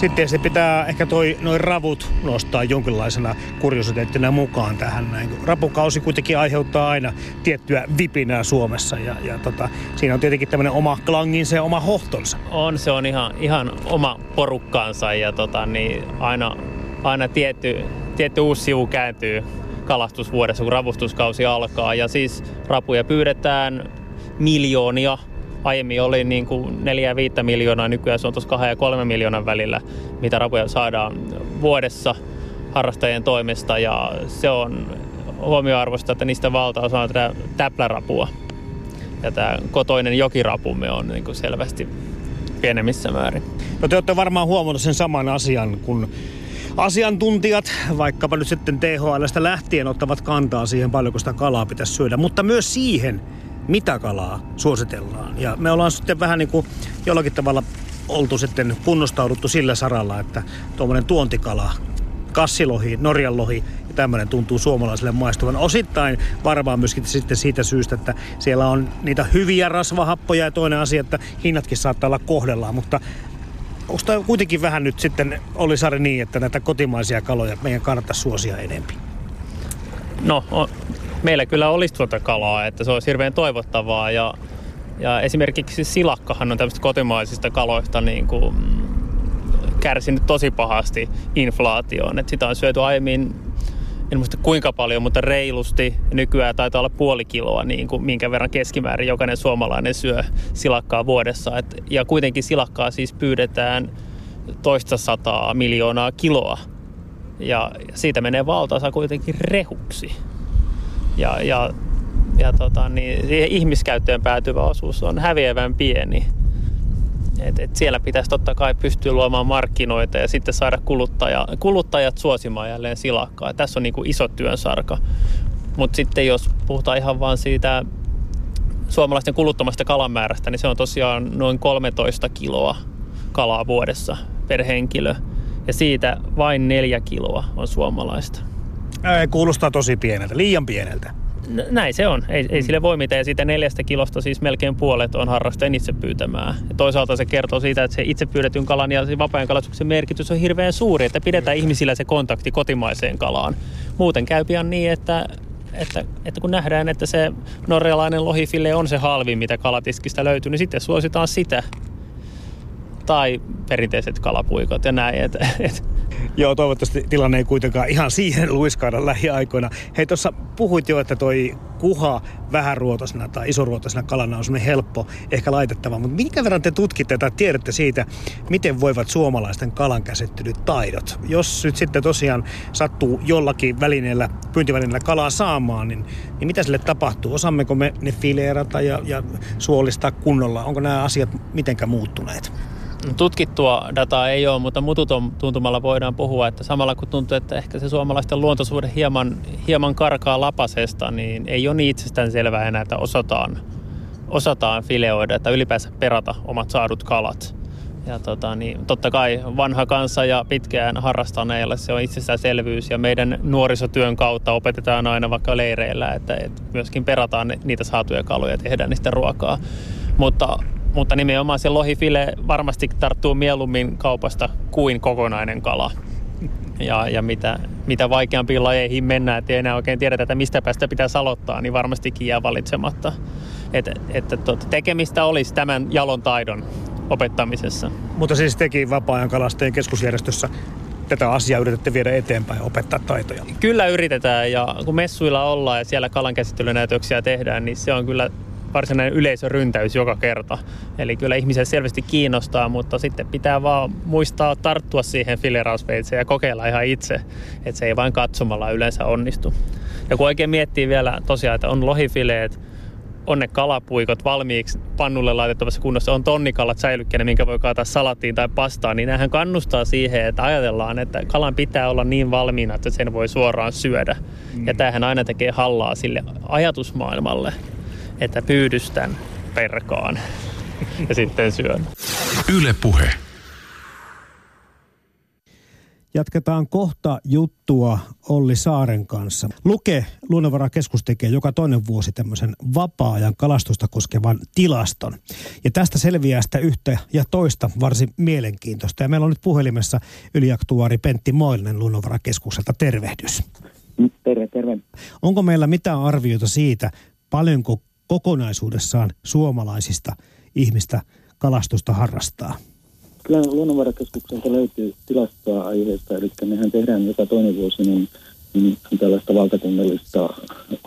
Sitten se pitää ehkä toi, noin ravut nostaa jonkinlaisena kuriositeettina mukaan tähän. Näin. Rapukausi kuitenkin aiheuttaa aina tiettyä vipinää Suomessa ja, ja tota, siinä on tietenkin tämmöinen oma klanginsa ja oma hohtonsa. On, se on ihan, ihan oma porukkaansa ja tota, niin aina, aina tietty, tietty uusi sivu kääntyy kalastusvuodessa, kun ravustuskausi alkaa. Ja siis rapuja pyydetään miljoonia aiemmin oli niin kuin 4 5 miljoonaa, nykyään se on tuossa 2 ja 3 miljoonan välillä, mitä rapuja saadaan vuodessa harrastajien toimesta ja se on huomioarvosta, että niistä valtaosa on tätä täplärapua. Ja tämä kotoinen jokirapumme on niin kuin selvästi pienemmissä määrin. No te olette varmaan huomannut sen saman asian, kun asiantuntijat, vaikkapa nyt sitten THLstä lähtien, ottavat kantaa siihen, paljonko sitä kalaa pitäisi syödä, mutta myös siihen, mitä kalaa suositellaan. Ja me ollaan sitten vähän niin kuin jollakin tavalla oltu sitten kunnostauduttu sillä saralla, että tuommoinen tuontikala, kassilohi, norjanlohi ja tämmöinen tuntuu suomalaisille maistuvan. Osittain varmaan myöskin sitten siitä syystä, että siellä on niitä hyviä rasvahappoja ja toinen asia, että hinnatkin saattaa olla kohdellaan, mutta onko tämä kuitenkin vähän nyt sitten, oli Sari niin, että näitä kotimaisia kaloja meidän kannattaisi suosia enempi? No, meillä kyllä olisi tuota kalaa, että se olisi hirveän toivottavaa ja, ja esimerkiksi silakkahan on tämmöistä kotimaisista kaloista niin kuin mm, kärsinyt tosi pahasti inflaatioon. että sitä on syöty aiemmin en muista kuinka paljon, mutta reilusti. Nykyään taitaa olla puoli kiloa, niin kuin minkä verran keskimäärin jokainen suomalainen syö silakkaa vuodessa. Et, ja kuitenkin silakkaa siis pyydetään toista sataa miljoonaa kiloa. Ja siitä menee valtaosa kuitenkin rehuksi ja, ja, ja tota, niin siihen ihmiskäyttöön päätyvä osuus on häviävän pieni. Et, et siellä pitäisi totta kai pystyä luomaan markkinoita ja sitten saada kuluttaja, kuluttajat suosimaan jälleen silakkaa. Tässä on niin kuin iso työnsarka. Mutta sitten jos puhutaan ihan vaan siitä suomalaisten kuluttamasta kalamäärästä, niin se on tosiaan noin 13 kiloa kalaa vuodessa per henkilö. Ja siitä vain neljä kiloa on suomalaista. Kuulostaa tosi pieneltä, liian pieneltä. Näin se on. Ei, ei sille voi mitään. Ja siitä neljästä kilosta siis melkein puolet on harrastajan itse pyytämää. Ja toisaalta se kertoo siitä, että se itse pyydetyn kalan ja vapaa kalastuksen merkitys on hirveän suuri, että pidetään ihmisillä se kontakti kotimaiseen kalaan. Muuten käy pian niin, että että, että kun nähdään, että se norjalainen lohifille on se halvin, mitä kalatiskistä löytyy, niin sitten suositaan sitä. Tai perinteiset kalapuikot ja näin. Et, et, Joo, toivottavasti tilanne ei kuitenkaan ihan siihen luiskaada lähiaikoina. Hei, tuossa puhuit jo, että toi kuha vähäruotoisena tai isoruotoisena kalana on semmoinen helppo, ehkä laitettava. Mutta minkä verran te tutkitte tai tiedätte siitä, miten voivat suomalaisten kalankäsittelytaidot? Jos nyt sitten tosiaan sattuu jollakin välineellä, pyyntivälineellä kalaa saamaan, niin, niin mitä sille tapahtuu? Osaammeko me ne fileerata ja, ja suolistaa kunnolla? Onko nämä asiat mitenkä muuttuneet? Tutkittua dataa ei ole, mutta mututon tuntumalla voidaan puhua, että samalla kun tuntuu, että ehkä se suomalaisten luontosuhde hieman, hieman karkaa lapasesta, niin ei ole niin itsestään selvää enää, että osataan, osataan fileoida, että ylipäänsä perata omat saadut kalat. Ja tota, niin, totta kai vanha kansa ja pitkään harrastaneilla se on itsestäänselvyys ja meidän nuorisotyön kautta opetetaan aina vaikka leireillä, että, että myöskin perataan niitä saatuja kaloja ja tehdään niistä ruokaa. Mutta mutta nimenomaan se lohifile varmasti tarttuu mieluummin kaupasta kuin kokonainen kala. Ja, ja mitä, mitä vaikeampiin lajeihin mennään, että ei enää oikein tiedetä, että mistä päästä pitää aloittaa, niin varmastikin jää valitsematta. Että et, et, tekemistä olisi tämän jalon taidon opettamisessa. Mutta siis teki vapaa-ajan kalastajien keskusjärjestössä tätä asiaa yritätte viedä eteenpäin ja opettaa taitoja? Kyllä yritetään ja kun messuilla ollaan ja siellä kalankäsittelynäytöksiä tehdään, niin se on kyllä varsinainen yleisöryntäys joka kerta. Eli kyllä ihmisiä selvästi kiinnostaa, mutta sitten pitää vaan muistaa tarttua siihen filerausveitseen ja kokeilla ihan itse, että se ei vain katsomalla yleensä onnistu. Ja kun oikein miettii vielä tosiaan, että on lohifileet, on ne kalapuikot valmiiksi pannulle laitettavassa kunnossa, on tonnikalat säilykkeenä, minkä voi kaataa salattiin tai pastaan, niin nämähän kannustaa siihen, että ajatellaan, että kalan pitää olla niin valmiina, että sen voi suoraan syödä. Mm. Ja tämähän aina tekee hallaa sille ajatusmaailmalle että pyydystän perkaan ja sitten syön. Yle puhe. Jatketaan kohta juttua Olli Saaren kanssa. Luke Luonnonvarakeskus tekee joka toinen vuosi tämmöisen vapaa-ajan kalastusta koskevan tilaston. Ja tästä selviää sitä yhtä ja toista varsin mielenkiintoista. Ja meillä on nyt puhelimessa yliaktuaari Pentti Moilinen Luonnonvarakeskukselta. Tervehdys. Terve, terve. Onko meillä mitään arvioita siitä, paljonko kokonaisuudessaan suomalaisista ihmistä kalastusta harrastaa? Kyllä luonnonvarakeskukselta löytyy tilastoa aiheesta, eli mehän tehdään joka toinen vuosi niin, niin tällaista valtakunnallista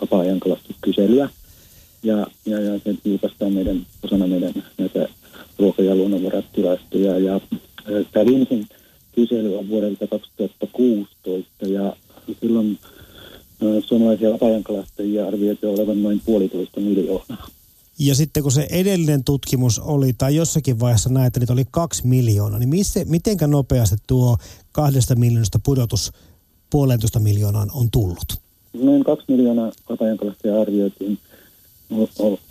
vapaa-ajan kalastuskyselyä. Ja, ja, ja se julkaistaan meidän, osana meidän näitä ruoka- ja luonnonvaratilastoja. Ja tämä viimeisin kysely on vuodelta 2016 ja silloin suomalaisia vapaa-ajan kalastajia arvioitu olevan noin puolitoista miljoonaa. Ja sitten kun se edellinen tutkimus oli, tai jossakin vaiheessa näet, että niitä oli kaksi miljoonaa, niin missä, mitenkä nopeasti tuo kahdesta miljoonasta pudotus puolentoista miljoonaan on tullut? Noin kaksi miljoonaa vapaa-ajankalastajaa arvioitiin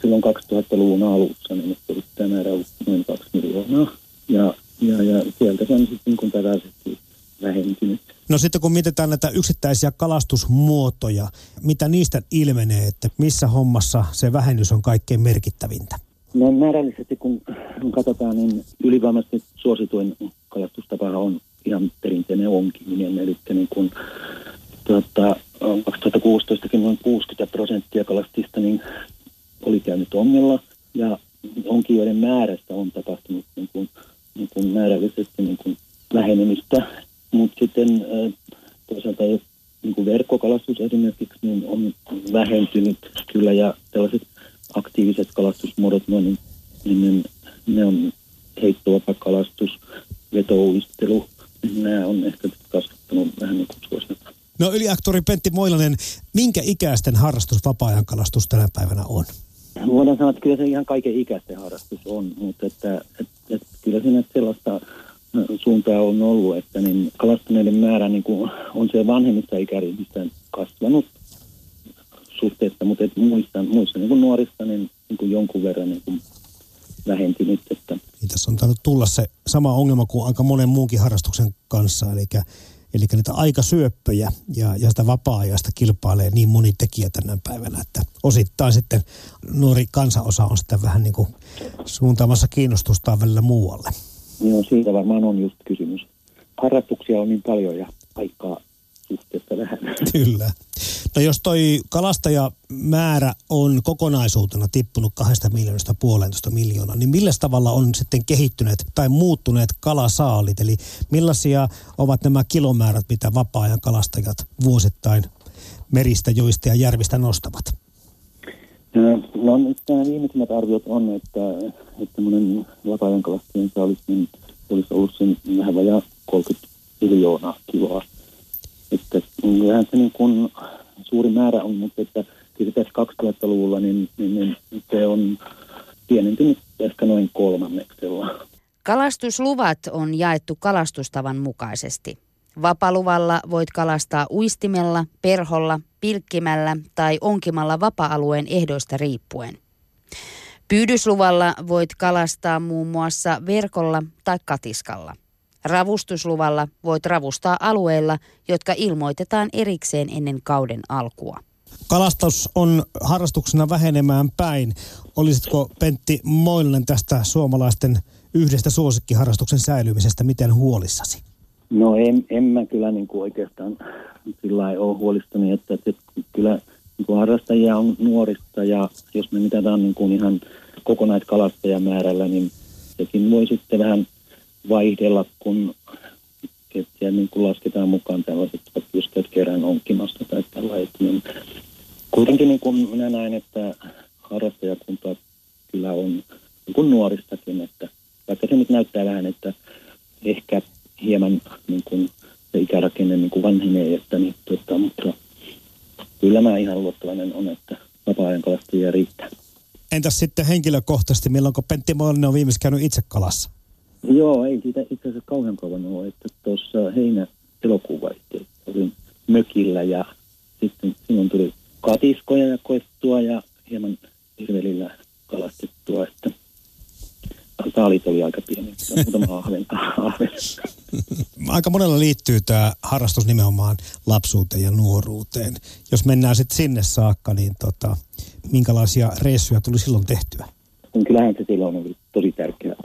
silloin 2000-luvun alussa, niin nyt tämä määrä on noin kaksi miljoonaa. Ja, ja, ja sieltä se on sitten niin kuin vähentynyt. No sitten kun mietitään näitä yksittäisiä kalastusmuotoja, mitä niistä ilmenee, että missä hommassa se vähennys on kaikkein merkittävintä? No määrällisesti kun katsotaan, niin ylivoimaisesti suosituin kalastustapa on ihan perinteinen onkiminen. Eli niin kun, tuota, 2016 noin 60 prosenttia kalastista niin oli käynyt ongella ja onkijoiden määrästä on tapahtunut niin kuin, niin kuin määrällisesti niin kuin vähenemistä mutta sitten toisaalta jos niin kuin verkkokalastus esimerkiksi niin on vähentynyt kyllä ja tällaiset aktiiviset kalastusmuodot, no, niin, niin ne, ne on heittovapakalastus, vetouistelu, nämä on ehkä kasvattanut vähän niin kuin. No yliaktori Pentti Moilanen, minkä ikäisten harrastus vapaa-ajan kalastus tänä päivänä on? Voidaan sanoa, että kyllä se ihan kaiken ikäisten harrastus on, mutta että, että, että kyllä siinä sellaista suuntaa on ollut, että niin kalastuneiden määrä niin kuin on se vanhemmista ikäryhmistä kasvanut suhteessa, mutta et muissa, muissa niin kuin nuorista niin, niin kuin jonkun verran niin kuin vähentynyt. Että. Niin tässä on tainnut tulla se sama ongelma kuin aika monen muunkin harrastuksen kanssa, eli, eli niitä aikasyöppöjä ja, ja sitä vapaa-ajasta kilpailee niin moni tekijä tänä päivänä, että osittain sitten nuori kansanosa on sitten vähän niin kuin suuntaamassa kiinnostustaan välillä muualle. Niin siitä varmaan on just kysymys. Harrastuksia on niin paljon ja aikaa suhteessa vähän. Kyllä. No jos toi kalastajamäärä on kokonaisuutena tippunut kahdesta miljoonasta puolentoista miljoonaa, niin millä tavalla on sitten kehittyneet tai muuttuneet kalasaalit? Eli millaisia ovat nämä kilomäärät, mitä vapaa-ajan kalastajat vuosittain meristä, joista ja järvistä nostavat? No nyt nämä viimeisimmät arviot on, että, että tämmöinen vapaa-ajan kalastajien saalis niin olisi ollut sen vähän vajaa 30 miljoonaa kiloa. Että kyllähän se niin kuin suuri määrä on, mutta että tässä 2000-luvulla niin, niin, niin se on pienentynyt ehkä noin kolmanneksella. Kalastusluvat on jaettu kalastustavan mukaisesti. Vapaluvalla voit kalastaa uistimella, perholla, pilkkimällä tai onkimalla vapa-alueen ehdoista riippuen. Pyydysluvalla voit kalastaa muun muassa verkolla tai katiskalla. Ravustusluvalla voit ravustaa alueilla, jotka ilmoitetaan erikseen ennen kauden alkua. Kalastus on harrastuksena vähenemään päin. Olisitko Pentti Moilanen tästä suomalaisten yhdestä suosikkiharrastuksen säilymisestä miten huolissasi? No en, en mä kyllä niin kuin oikeastaan sillä ole huolistani, että, että kyllä niin kuin harrastajia on nuorista ja jos me mitataan niin kuin ihan kokonaiskalastajamäärällä, niin sekin voi sitten vähän vaihdella, kun että niin kuin lasketaan mukaan tällaiset, käyt kerran onkimasta tai tällaiset, niin kuitenkin niin kuin minä näen, että harrastajakunta kyllä on niin kuin nuoristakin, että vaikka se nyt näyttää vähän, että ehkä hieman niin kuin se ikärakenne niin kuin vanhenee, että niin, tota, mutta kyllä mä ihan luottavainen on, että vapaa-ajan kalastajia riittää. Entäs sitten henkilökohtaisesti, milloinko Pentti Mollinen on viimeksi käynyt itse kalassa? Joo, ei siitä itse asiassa kauhean kauan ole, että tuossa heinä elokuun olin mökillä ja sitten sinun tuli katiskoja ja koettua ja hieman hirvelillä kalastettua, että saalit oli aika pieni, muutama ahven. ahven. aika monella liittyy tämä harrastus nimenomaan lapsuuteen ja nuoruuteen. Jos mennään sitten sinne saakka, niin tota, minkälaisia reissuja tuli silloin tehtyä? Kyllähän se silloin on tosi tärkeä,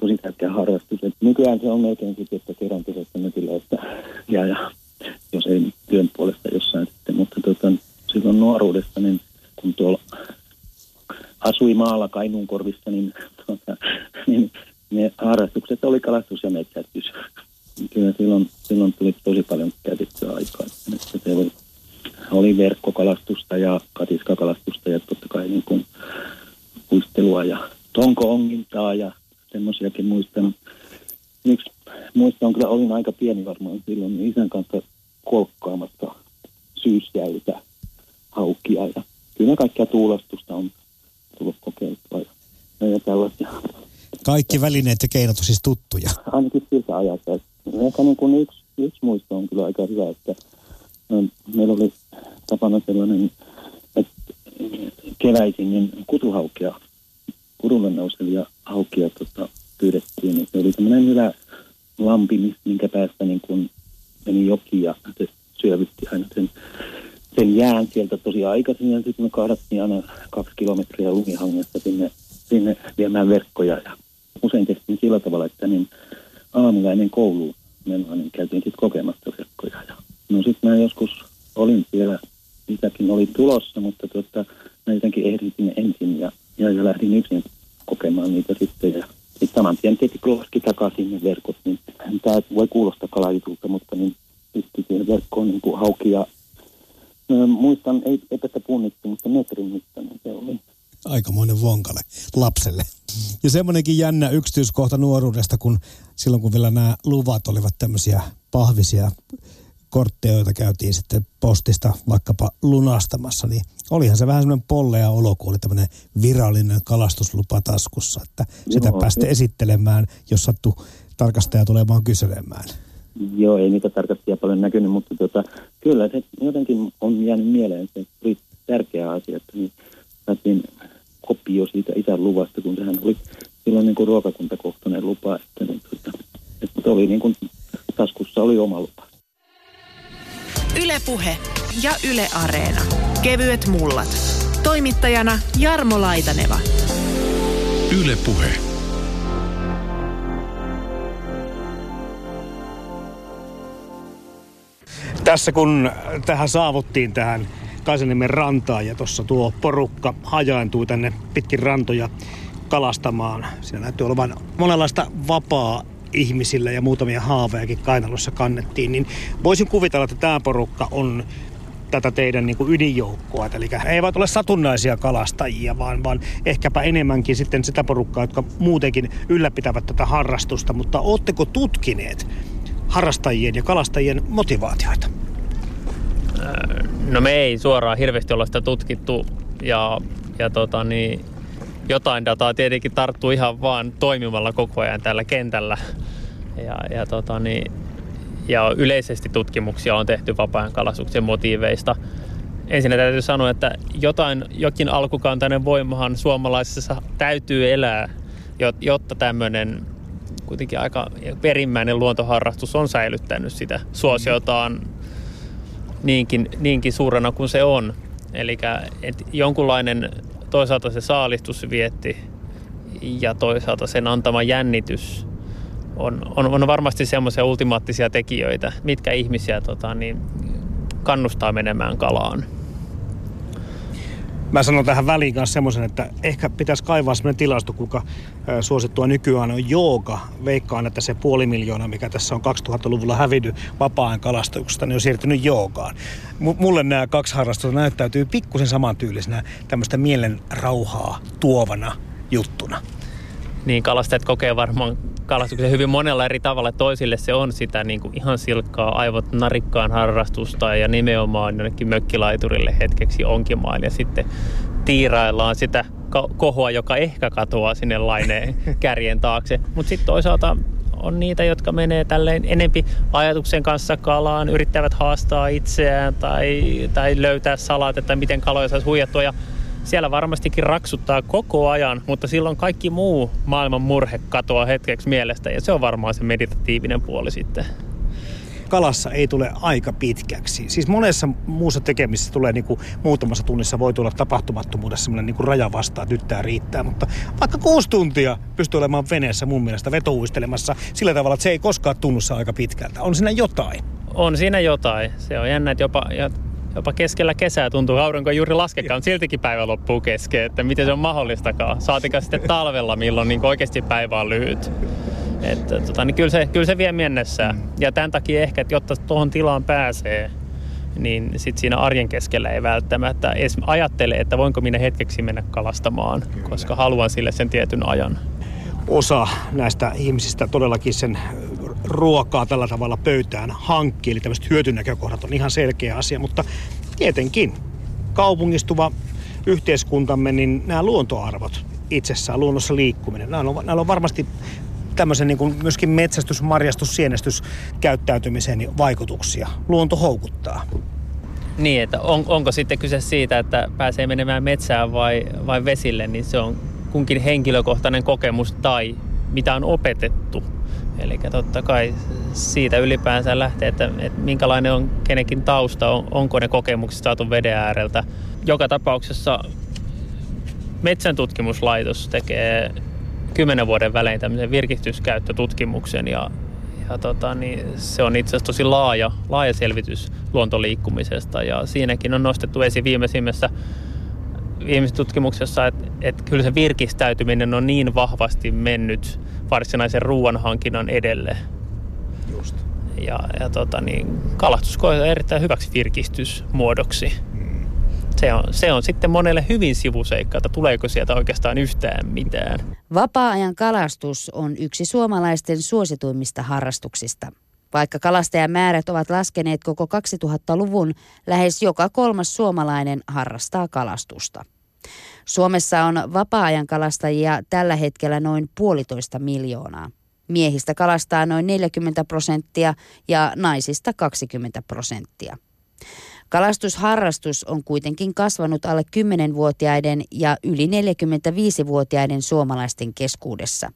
tosi tärkeä harrastus. Et nykyään se on melkein sitten, että kerran kesästä mökillä, että ja, ja jos ei työn puolesta jossain sitten. Mutta tota, silloin nuoruudessa, niin kun tuolla asui maalla Kainuun korvissa, niin, tuota, niin ne harrastukset oli kalastus ja metsästys. Kyllä silloin, silloin tuli tosi paljon käytettyä aikaa. Että se oli, oli verkkokalastusta ja katiskakalastusta ja totta kai niin kuin puistelua ja tonko-ongintaa ja semmoisiakin muistan. Yksi muistan kyllä olin aika pieni varmaan silloin niin isän kanssa kolkkaamassa syysjäitä haukkia ja kyllä kaikkia tuulastusta on tullut ja, tällaisia. Kaikki välineet ja keinot on siis tuttuja. Ainakin siltä ajalta. Ehkä niin kuin yksi, yksi muisto on kyllä aika hyvä, että meillä oli tapana sellainen, että keväisin niin kutuhaukea, kurulle nousevia haukia tota, pyydettiin. Se oli semmoinen hyvä lampi, minkä päästä niin kuin meni joki ja se syövytti aina sen sen jään sieltä tosi aikaisin ja sitten me kahdattiin aina kaksi kilometriä lumihangesta sinne, sinne viemään verkkoja ja usein tehtiin sillä tavalla, että niin aamulla ennen kouluun menoa, niin käytiin sitten kokemassa verkkoja. Ja no sitten mä joskus olin siellä, isäkin oli tulossa, mutta tuota, mä jotenkin ehdin sinne ensin ja, ja, ja lähdin yksin kokemaan niitä sitten ja sitten saman tien tietenkin takaisin ne verkot, niin tämä voi kuulostaa kalajutulta, mutta niin pisti siihen verkkoon niin kuin hauki ja muistan, ei, ei tästä punnittu, mutta metrin mittainen se oli. Aikamoinen vonkale lapselle. Ja semmoinenkin jännä yksityiskohta nuoruudesta, kun silloin kun vielä nämä luvat olivat tämmöisiä pahvisia kortteja, joita käytiin sitten postista vaikkapa lunastamassa, niin olihan se vähän semmoinen pollea olo, kun oli tämmöinen virallinen kalastuslupa taskussa, että sitä Joo, päästä esittelemään, jos sattuu tarkastaja tulemaan kyselemään. Joo, ei niitä tarkastajia paljon näkynyt, mutta tota, kyllä se jotenkin on jäänyt mieleen. Se tärkeä asia, että niin saatiin kopio siitä isän luvasta, kun sehän oli silloin niin kuin ruokakuntakohtainen lupa, että, niin, tota, että oli niin kuin, taskussa oli oma lupa. Ylepuhe ja Yle Areena. Kevyet mullat. Toimittajana Jarmo Laitaneva. Ylepuhe. Tässä kun tähän saavuttiin tähän Kaisaniemen rantaan ja tuossa tuo porukka hajaantui tänne pitkin rantoja kalastamaan. Siinä näytyy olevan monenlaista vapaa ihmisillä ja muutamia haavejakin kainalossa kannettiin, niin voisin kuvitella, että tämä porukka on tätä teidän niin ydinjoukkoa. Eli he eivät ole satunnaisia kalastajia, vaan, vaan ehkäpä enemmänkin sitten sitä porukkaa, jotka muutenkin ylläpitävät tätä harrastusta. Mutta ootteko tutkineet harrastajien ja kalastajien motivaatioita? No me ei suoraan hirveästi olla sitä tutkittu ja, ja tota niin, jotain dataa tietenkin tarttuu ihan vaan toimimalla koko ajan tällä kentällä. Ja, ja, tota niin, ja yleisesti tutkimuksia on tehty vapaa kalastuksen motiiveista. Ensin täytyy sanoa, että jotain, jokin alkukantainen voimahan suomalaisessa täytyy elää, jotta tämmöinen kuitenkin aika perimmäinen luontoharrastus on säilyttänyt sitä suosiotaan niinkin, niinkin suurena kuin se on. Eli jonkunlainen toisaalta se saalistusvietti ja toisaalta sen antama jännitys on, on, on varmasti semmoisia ultimaattisia tekijöitä, mitkä ihmisiä tota, niin, kannustaa menemään kalaan. Mä sanon tähän väliin kanssa semmoisen, että ehkä pitäisi kaivaa semmoinen tilasto, kuinka suosittua nykyään on jooga. Veikkaan, että se puoli miljoonaa, mikä tässä on 2000-luvulla hävinnyt vapaa-ajan kalastuksesta, niin on siirtynyt joogaan. Mulle nämä kaksi harrastusta näyttäytyy pikkusen samantyylisenä tämmöistä mielen rauhaa tuovana juttuna. Niin, kalastajat kokee varmaan kalastuksen hyvin monella eri tavalla. Toisille se on sitä niin kuin ihan silkkaa aivot narikkaan harrastusta ja nimenomaan jonnekin mökkilaiturille hetkeksi onkimaan ja sitten tiiraillaan sitä kohoa, joka ehkä katoaa sinne laineen kärjen taakse. Mutta sitten toisaalta on niitä, jotka menee tälleen enempi ajatuksen kanssa kalaan, yrittävät haastaa itseään tai, tai löytää salat, että miten kaloja saisi huijattua. Ja siellä varmastikin raksuttaa koko ajan, mutta silloin kaikki muu maailman murhe katoaa hetkeksi mielestä ja se on varmaan se meditatiivinen puoli sitten. kalassa ei tule aika pitkäksi. Siis monessa muussa tekemisessä tulee niin kuin muutamassa tunnissa voi tulla tapahtumattomuudessa sellainen niin kuin raja vastaan, että nyt tämä riittää. Mutta vaikka kuusi tuntia pystyy olemaan veneessä mun mielestä vetouistelemassa sillä tavalla, että se ei koskaan tunnu aika pitkältä. On siinä jotain. On siinä jotain. Se on jännä, että jopa, jopa keskellä kesää tuntuu, aurinko juuri laskekaan, mutta siltikin päivä loppuu kesken, että miten se on mahdollistakaan. Saatika sitten talvella, milloin niin oikeasti päivä on lyhyt. Että, tota, niin kyllä, se, kyllä se vie mennessä. Ja tämän takia ehkä, että jotta tuohon tilaan pääsee, niin sit siinä arjen keskellä ei välttämättä edes ajattele, että voinko minä hetkeksi mennä kalastamaan, kyllä. koska haluan sille sen tietyn ajan. Osa näistä ihmisistä todellakin sen ruokaa tällä tavalla pöytään hankkii, eli tämmöiset hyötynäkökohdat on ihan selkeä asia, mutta tietenkin kaupungistuva yhteiskuntamme, niin nämä luontoarvot itsessään, luonnossa liikkuminen, nämä on, nämä on varmasti tämmöisen niin kuin myöskin metsästys, marjastus, sienestys käyttäytymiseen vaikutuksia. Luonto houkuttaa. Niin, että on, onko sitten kyse siitä, että pääsee menemään metsään vai, vai vesille, niin se on kunkin henkilökohtainen kokemus tai mitä on opetettu. Eli totta kai siitä ylipäänsä lähtee, että, että minkälainen on kenenkin tausta, on, onko ne kokemukset saatu veden ääreltä. Joka tapauksessa metsän tutkimuslaitos tekee kymmenen vuoden välein tämmöisen virkistyskäyttötutkimuksen ja, ja tota, niin se on itse asiassa tosi laaja, laaja selvitys luontoliikkumisesta ja siinäkin on nostettu esiin viimeisimmässä viimeisessä tutkimuksessa, että, että kyllä se virkistäytyminen on niin vahvasti mennyt varsinaisen ruoanhankinnan edelle. Just. Ja, ja tota, niin, kalastus koetaan erittäin hyväksi virkistysmuodoksi. Mm. Se on, se on sitten monelle hyvin sivuseikka, että tuleeko sieltä oikeastaan yhtään mitään. Vapaa-ajan kalastus on yksi suomalaisten suosituimmista harrastuksista. Vaikka kalastajamäärät ovat laskeneet koko 2000-luvun, lähes joka kolmas suomalainen harrastaa kalastusta. Suomessa on vapaa-ajan kalastajia tällä hetkellä noin puolitoista miljoonaa. Miehistä kalastaa noin 40 prosenttia ja naisista 20 prosenttia. Kalastusharrastus on kuitenkin kasvanut alle 10-vuotiaiden ja yli 45-vuotiaiden suomalaisten keskuudessa.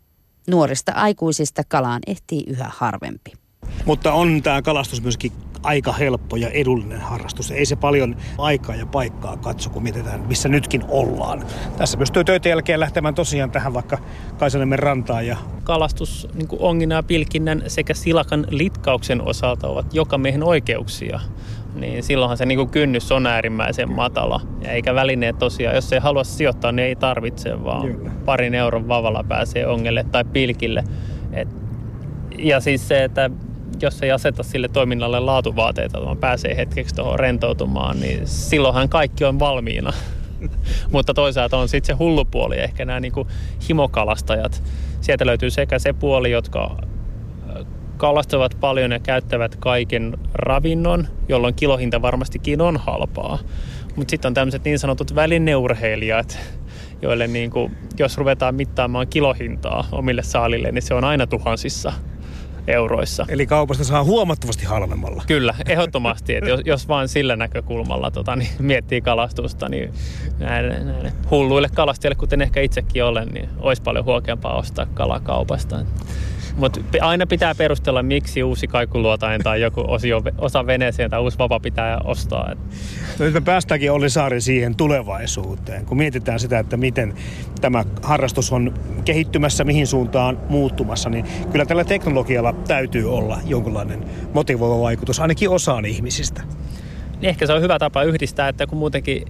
Nuorista aikuisista kalaan ehtii yhä harvempi. Mutta on tämä kalastus myöskin aika helppo ja edullinen harrastus. Ei se paljon aikaa ja paikkaa katso, kun mietitään, missä nytkin ollaan. Tässä pystyy töitä jälkeen lähtemään tosiaan tähän vaikka Kaisaniemen rantaan. Ja... Kalastus, niin ja pilkinnän sekä silakan litkauksen osalta ovat joka miehen oikeuksia niin silloinhan se niin kuin kynnys on äärimmäisen matala. Ja eikä välineet tosiaan, jos ei halua sijoittaa, niin ei tarvitse, vaan Kyllä. parin euron vavalla pääsee ongelle tai pilkille. Et, ja siis se, että jos ei aseta sille toiminnalle laatuvaateita, vaan pääsee hetkeksi tuohon rentoutumaan, niin silloinhan kaikki on valmiina. Mutta toisaalta on sitten se hullupuoli, ehkä nämä niinku himokalastajat. Sieltä löytyy sekä se puoli, jotka kalastavat paljon ja käyttävät kaiken ravinnon, jolloin kilohinta varmastikin on halpaa. Mutta sitten on tämmöiset niin sanotut välineurheilijat, joille niin kuin, jos ruvetaan mittaamaan kilohintaa omille saalille, niin se on aina tuhansissa euroissa. Eli kaupasta saa huomattavasti halvemmalla. Kyllä, ehdottomasti. että jos, jos vain sillä näkökulmalla tota, niin miettii kalastusta, niin näille, näille hulluille kalastajille, kuten ehkä itsekin olen, niin olisi paljon huokeampaa ostaa kalaa kaupasta. Mutta aina pitää perustella, miksi uusi kaikuluotain tai joku osio, osa veneeseen tai uusi vapa pitää ostaa. No nyt me päästäänkin Olli Saari siihen tulevaisuuteen, kun mietitään sitä, että miten tämä harrastus on kehittymässä, mihin suuntaan muuttumassa, niin kyllä tällä teknologialla täytyy olla jonkinlainen motivoiva vaikutus ainakin osaan ihmisistä. Ehkä se on hyvä tapa yhdistää, että kun muutenkin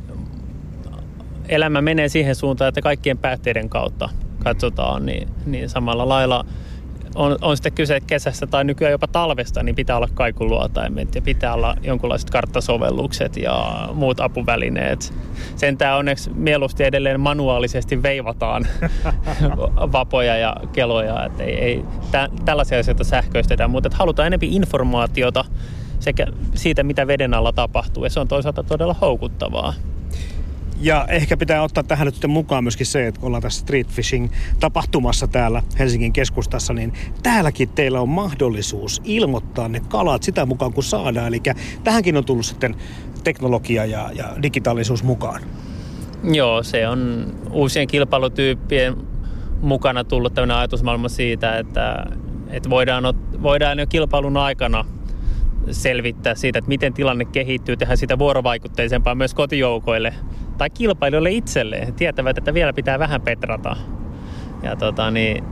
elämä menee siihen suuntaan, että kaikkien päätteiden kautta katsotaan, niin, niin samalla lailla – on, on sitten kyse kesästä tai nykyään jopa talvesta, niin pitää olla kaikuluotaimet ja pitää olla jonkunlaiset karttasovellukset ja muut apuvälineet. Sentään onneksi mieluusti edelleen manuaalisesti veivataan vapoja ja keloja, että ei, ei tä, tällaisia asioita sähköistetään, mutta halutaan enemmän informaatiota sekä siitä, mitä veden alla tapahtuu ja se on toisaalta todella houkuttavaa. Ja ehkä pitää ottaa tähän nyt mukaan myöskin se, että kun ollaan tässä street fishing tapahtumassa täällä Helsingin keskustassa, niin täälläkin teillä on mahdollisuus ilmoittaa ne kalat sitä mukaan kun saadaan. Eli tähänkin on tullut sitten teknologia ja, ja digitaalisuus mukaan. Joo, se on uusien kilpailutyyppien mukana tullut tämmöinen ajatusmaailma siitä, että, että voidaan, voidaan jo kilpailun aikana selvittää siitä, että miten tilanne kehittyy, tehdä sitä vuorovaikutteisempaa myös kotijoukoille tai kilpailijoille itselleen. He tietävät, että vielä pitää vähän petrata. Ja tota, niin,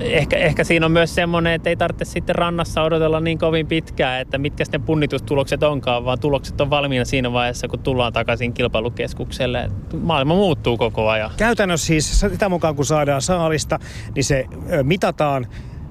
ehkä, ehkä siinä on myös semmoinen, että ei tarvitse sitten rannassa odotella niin kovin pitkään, että mitkä sitten punnitustulokset onkaan, vaan tulokset on valmiina siinä vaiheessa, kun tullaan takaisin kilpailukeskukselle. Maailma muuttuu koko ajan. Käytännössä siis sitä mukaan, kun saadaan saalista, niin se mitataan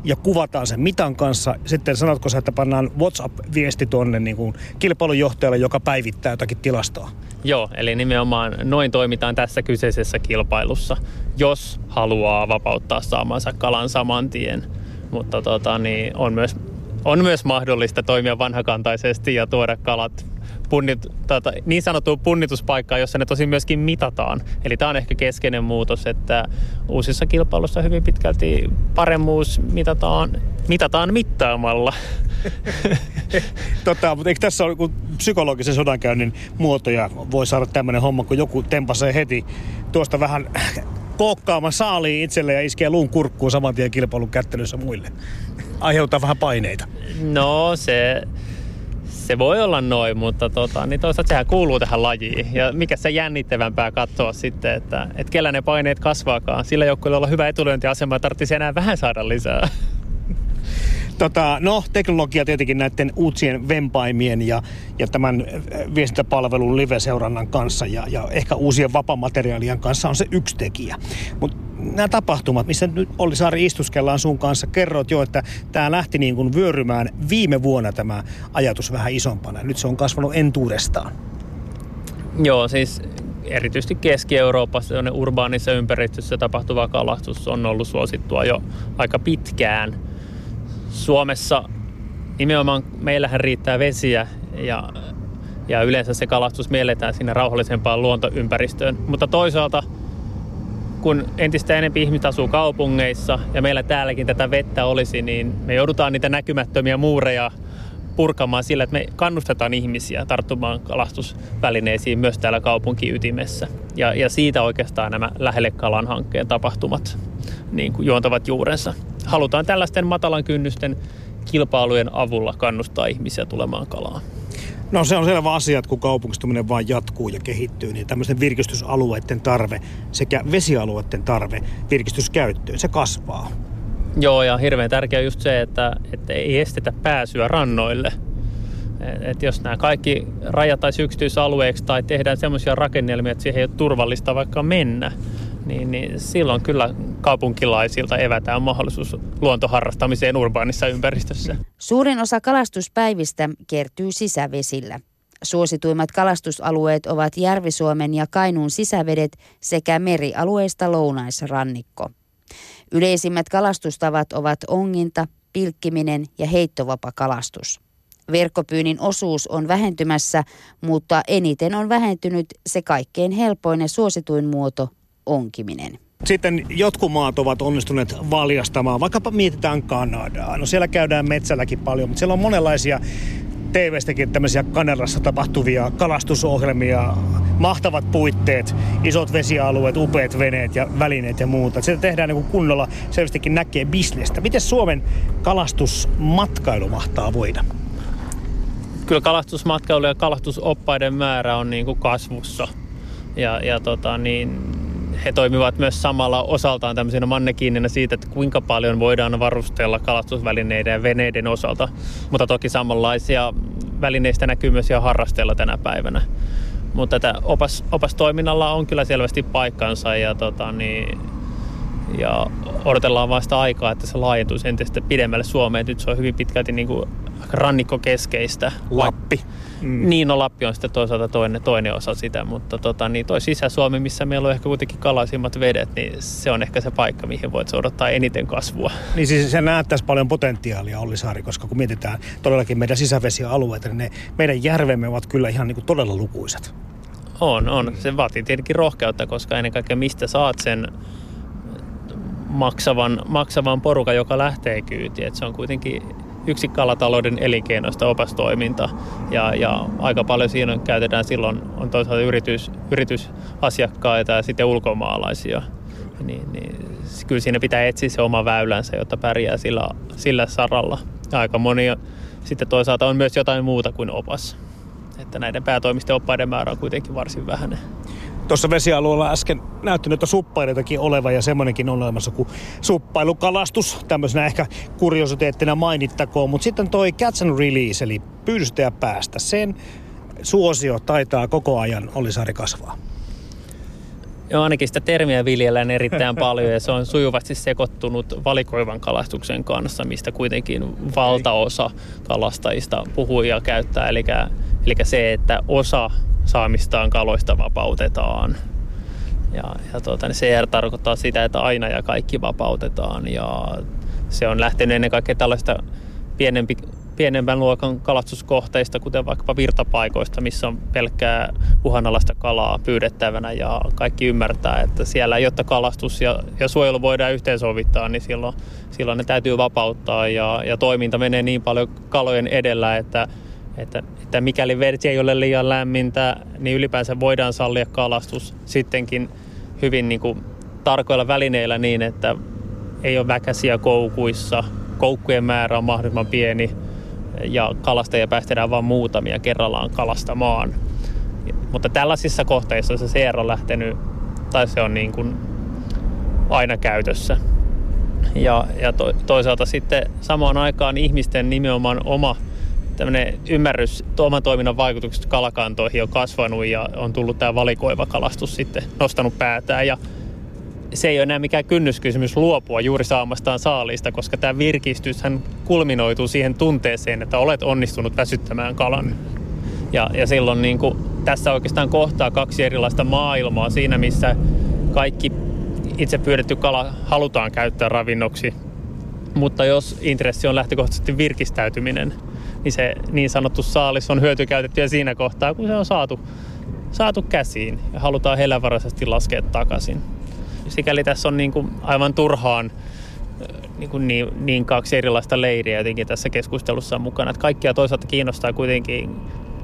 ja kuvataan sen mitan kanssa. Sitten sanotko sä, että pannaan WhatsApp-viesti tuonne niin kuin kilpailujohtajalle, joka päivittää jotakin tilastoa? Joo, eli nimenomaan noin toimitaan tässä kyseisessä kilpailussa, jos haluaa vapauttaa saamansa kalan saman tien. Mutta tota, niin on, myös, on myös mahdollista toimia vanhakantaisesti ja tuoda kalat punnit, tota, niin sanottuun punnituspaikkaan, jossa ne tosi myöskin mitataan. Eli tämä on ehkä keskeinen muutos, että uusissa kilpailuissa hyvin pitkälti paremmuus mitataan, mitataan mittaamalla. tota, mutta eikö tässä ole psykologisen sodankäynnin muotoja? Voi saada tämmöinen homma, kun joku tempasee heti tuosta vähän kookkaamaan saaliin itselle ja iskee luun kurkkuun saman tien kilpailun kättelyssä muille. Aiheuttaa vähän paineita. No se, se voi olla noin, mutta tota, niin toisaalta sehän kuuluu tähän lajiin. Ja mikä se jännittävämpää katsoa sitten, että, että kellä ne paineet kasvaakaan. Sillä joukkueella olla hyvä etulyöntiasema tarvitsisi enää vähän saada lisää. Tota, no, teknologia tietenkin näiden uusien vempaimien ja, ja tämän äh, viestintäpalvelun live-seurannan kanssa ja, ja ehkä uusien vapamateriaalien kanssa on se yksi tekijä. Mutta nämä tapahtumat, missä nyt oli Saari istuskellaan sun kanssa, kerroit jo, että tämä lähti niin kuin vyörymään viime vuonna tämä ajatus vähän isompana. Nyt se on kasvanut entuudestaan. Joo, siis erityisesti Keski-Euroopassa urbaanissa ympäristössä tapahtuva kalastus on ollut suosittua jo aika pitkään. Suomessa nimenomaan meillähän riittää vesiä ja, ja yleensä se kalastus mielletään sinne rauhallisempaan luontoympäristöön. Mutta toisaalta – kun entistä enemmän ihmiset asuu kaupungeissa ja meillä täälläkin tätä vettä olisi, niin me joudutaan niitä näkymättömiä muureja purkamaan sillä, että me kannustetaan ihmisiä tarttumaan kalastusvälineisiin myös täällä kaupunkiytimessä. Ja, ja siitä oikeastaan nämä lähelle kalan hankkeen tapahtumat niin kuin juontavat juurensa. Halutaan tällaisten matalan kynnysten kilpailujen avulla kannustaa ihmisiä tulemaan kalaan. No se on selvä asia, että kun kaupungistuminen vaan jatkuu ja kehittyy, niin tämmöisten virkistysalueiden tarve sekä vesialueiden tarve virkistyskäyttöön, se kasvaa. Joo, ja hirveän tärkeää just se, että, että ei estetä pääsyä rannoille. Et jos nämä kaikki rajattaisiin yksityisalueeksi tai tehdään semmoisia rakennelmia, että siihen ei ole turvallista vaikka mennä, niin, niin silloin kyllä kaupunkilaisilta evätään mahdollisuus luontoharrastamiseen urbaanissa ympäristössä. Suurin osa kalastuspäivistä kertyy sisävesillä. Suosituimmat kalastusalueet ovat Järvi-Suomen ja Kainuun sisävedet sekä merialueista lounaisrannikko. Yleisimmät kalastustavat ovat onginta, pilkkiminen ja heittovapakalastus. Verkkopyynnin osuus on vähentymässä, mutta eniten on vähentynyt se kaikkein helpoin ja suosituin muoto, onkiminen. Sitten jotkut maat ovat onnistuneet valjastamaan, vaikkapa mietitään Kanadaa. No siellä käydään metsälläkin paljon, mutta siellä on monenlaisia TV-stäkin tämmöisiä Kanadassa tapahtuvia kalastusohjelmia, mahtavat puitteet, isot vesialueet, upeat veneet ja välineet ja muuta. Sitä tehdään niin kunnolla, selvästikin näkee bisnestä. Miten Suomen kalastusmatkailu mahtaa voida? Kyllä kalastusmatkailu ja kalastusoppaiden määrä on niin kuin kasvussa. Ja, ja tota, niin, he toimivat myös samalla osaltaan tämmöisenä mannekiinina siitä, että kuinka paljon voidaan varustella kalastusvälineiden ja veneiden osalta. Mutta toki samanlaisia välineistä näkyy myös jo harrasteella tänä päivänä. Mutta tätä opas, opastoiminnalla on kyllä selvästi paikkansa ja, tota, niin, ja odotellaan vasta aikaa, että se laajentuisi entistä pidemmälle Suomeen. Nyt se on hyvin pitkälti niin kuin rannikkokeskeistä. Lappi. Mm. Niin, no Lappi on sitten toisaalta toinen, toinen osa sitä, mutta tota, niin toi Sisä-Suomi, missä meillä on ehkä kuitenkin kalaisimmat vedet, niin se on ehkä se paikka, mihin voit odottaa eniten kasvua. Niin siis se näyttäisi paljon potentiaalia Olli Saari, koska kun mietitään todellakin meidän sisävesialueita, niin ne meidän järvemme ovat kyllä ihan niin kuin todella lukuisat. On, on. Se vaatii tietenkin rohkeutta, koska ennen kaikkea mistä saat sen maksavan, maksavan porukan, joka lähtee kyytiin. Et se on kuitenkin yksi kalatalouden elinkeinoista opastoiminta. Ja, ja aika paljon siinä käytetään silloin, on toisaalta yritys, yritysasiakkaita ja sitten ulkomaalaisia. Niin, niin, kyllä siinä pitää etsiä se oma väylänsä, jotta pärjää sillä, sillä saralla. Ja aika moni sitten toisaalta on myös jotain muuta kuin opas. Että näiden päätoimisten oppaiden määrä on kuitenkin varsin vähäinen. Tuossa vesialueella äsken näytti noita suppailuitakin olevan ja semmoinenkin on olemassa kuin suppailukalastus. Tämmöisenä ehkä kuriositeettina mainittakoon. Mutta sitten toi catch and release eli pyydystä ja päästä. Sen suosio taitaa koko ajan Ollisaari kasvaa. Joo, ainakin sitä termiä viljellään erittäin paljon ja se on sujuvasti sekoittunut valikoivan kalastuksen kanssa, mistä kuitenkin valtaosa kalastajista puhuu ja käyttää. Eli, eli se, että osa saamistaan kaloista vapautetaan. Ja, ja tuota, niin se tarkoittaa sitä, että aina ja kaikki vapautetaan. Ja se on lähtenyt ennen kaikkea tällaista pienempi, pienemmän luokan kalastuskohteista, kuten vaikkapa virtapaikoista, missä on pelkkää uhanalaista kalaa pyydettävänä ja kaikki ymmärtää, että siellä, jotta kalastus ja, ja suojelu voidaan yhteensovittaa, niin silloin, silloin ne täytyy vapauttaa ja, ja toiminta menee niin paljon kalojen edellä, että, että, että mikäli vesi ei ole liian lämmintä, niin ylipäänsä voidaan sallia kalastus sittenkin hyvin niin kuin tarkoilla välineillä niin, että ei ole väkäsiä koukuissa, koukkujen määrä on mahdollisimman pieni ja kalastajia päästetään vain muutamia kerrallaan kalastamaan. Mutta tällaisissa kohteissa se CR on lähtenyt, tai se on niin kuin aina käytössä. Ja, ja to, toisaalta sitten samaan aikaan ihmisten nimenomaan oma tämmöinen ymmärrys oman toiminnan vaikutuksista kalakantoihin on kasvanut ja on tullut tämä valikoiva kalastus sitten nostanut päätään. Ja se ei ole enää mikään kynnyskysymys luopua juuri saamastaan saalista, koska tämä virkistyshän kulminoituu siihen tunteeseen, että olet onnistunut väsyttämään kalan. Ja, ja silloin niin kuin, tässä oikeastaan kohtaa kaksi erilaista maailmaa siinä, missä kaikki itse pyydetty kala halutaan käyttää ravinnoksi. Mutta jos intressi on lähtökohtaisesti virkistäytyminen, niin se niin sanottu saalis on hyötykäytettyä siinä kohtaa, kun se on saatu, saatu käsiin ja halutaan hellävaraisesti laskea takaisin sikäli tässä on niin kuin aivan turhaan niin, kuin niin, niin kaksi erilaista leiriä jotenkin tässä keskustelussa mukana. Että kaikkia toisaalta kiinnostaa kuitenkin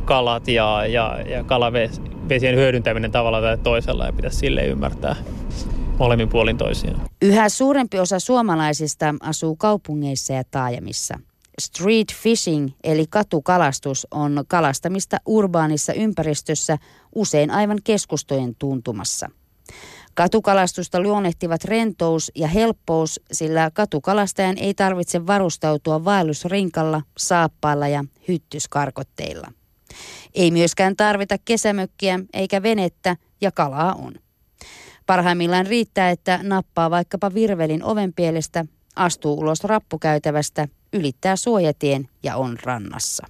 kalat ja, ja, ja kalavesien hyödyntäminen tavalla tai toisella ja pitäisi sille ymmärtää molemmin puolin toisiaan. Yhä suurempi osa suomalaisista asuu kaupungeissa ja taajamissa. Street fishing eli katukalastus on kalastamista urbaanissa ympäristössä usein aivan keskustojen tuntumassa – Katukalastusta luonnehtivat rentous ja helppous, sillä katukalastajan ei tarvitse varustautua vaellusrinkalla, saappaalla ja hyttyskarkotteilla. Ei myöskään tarvita kesämökkiä eikä venettä ja kalaa on. Parhaimmillaan riittää, että nappaa vaikkapa virvelin ovenpielestä, astuu ulos rappukäytävästä, ylittää suojatien ja on rannassa.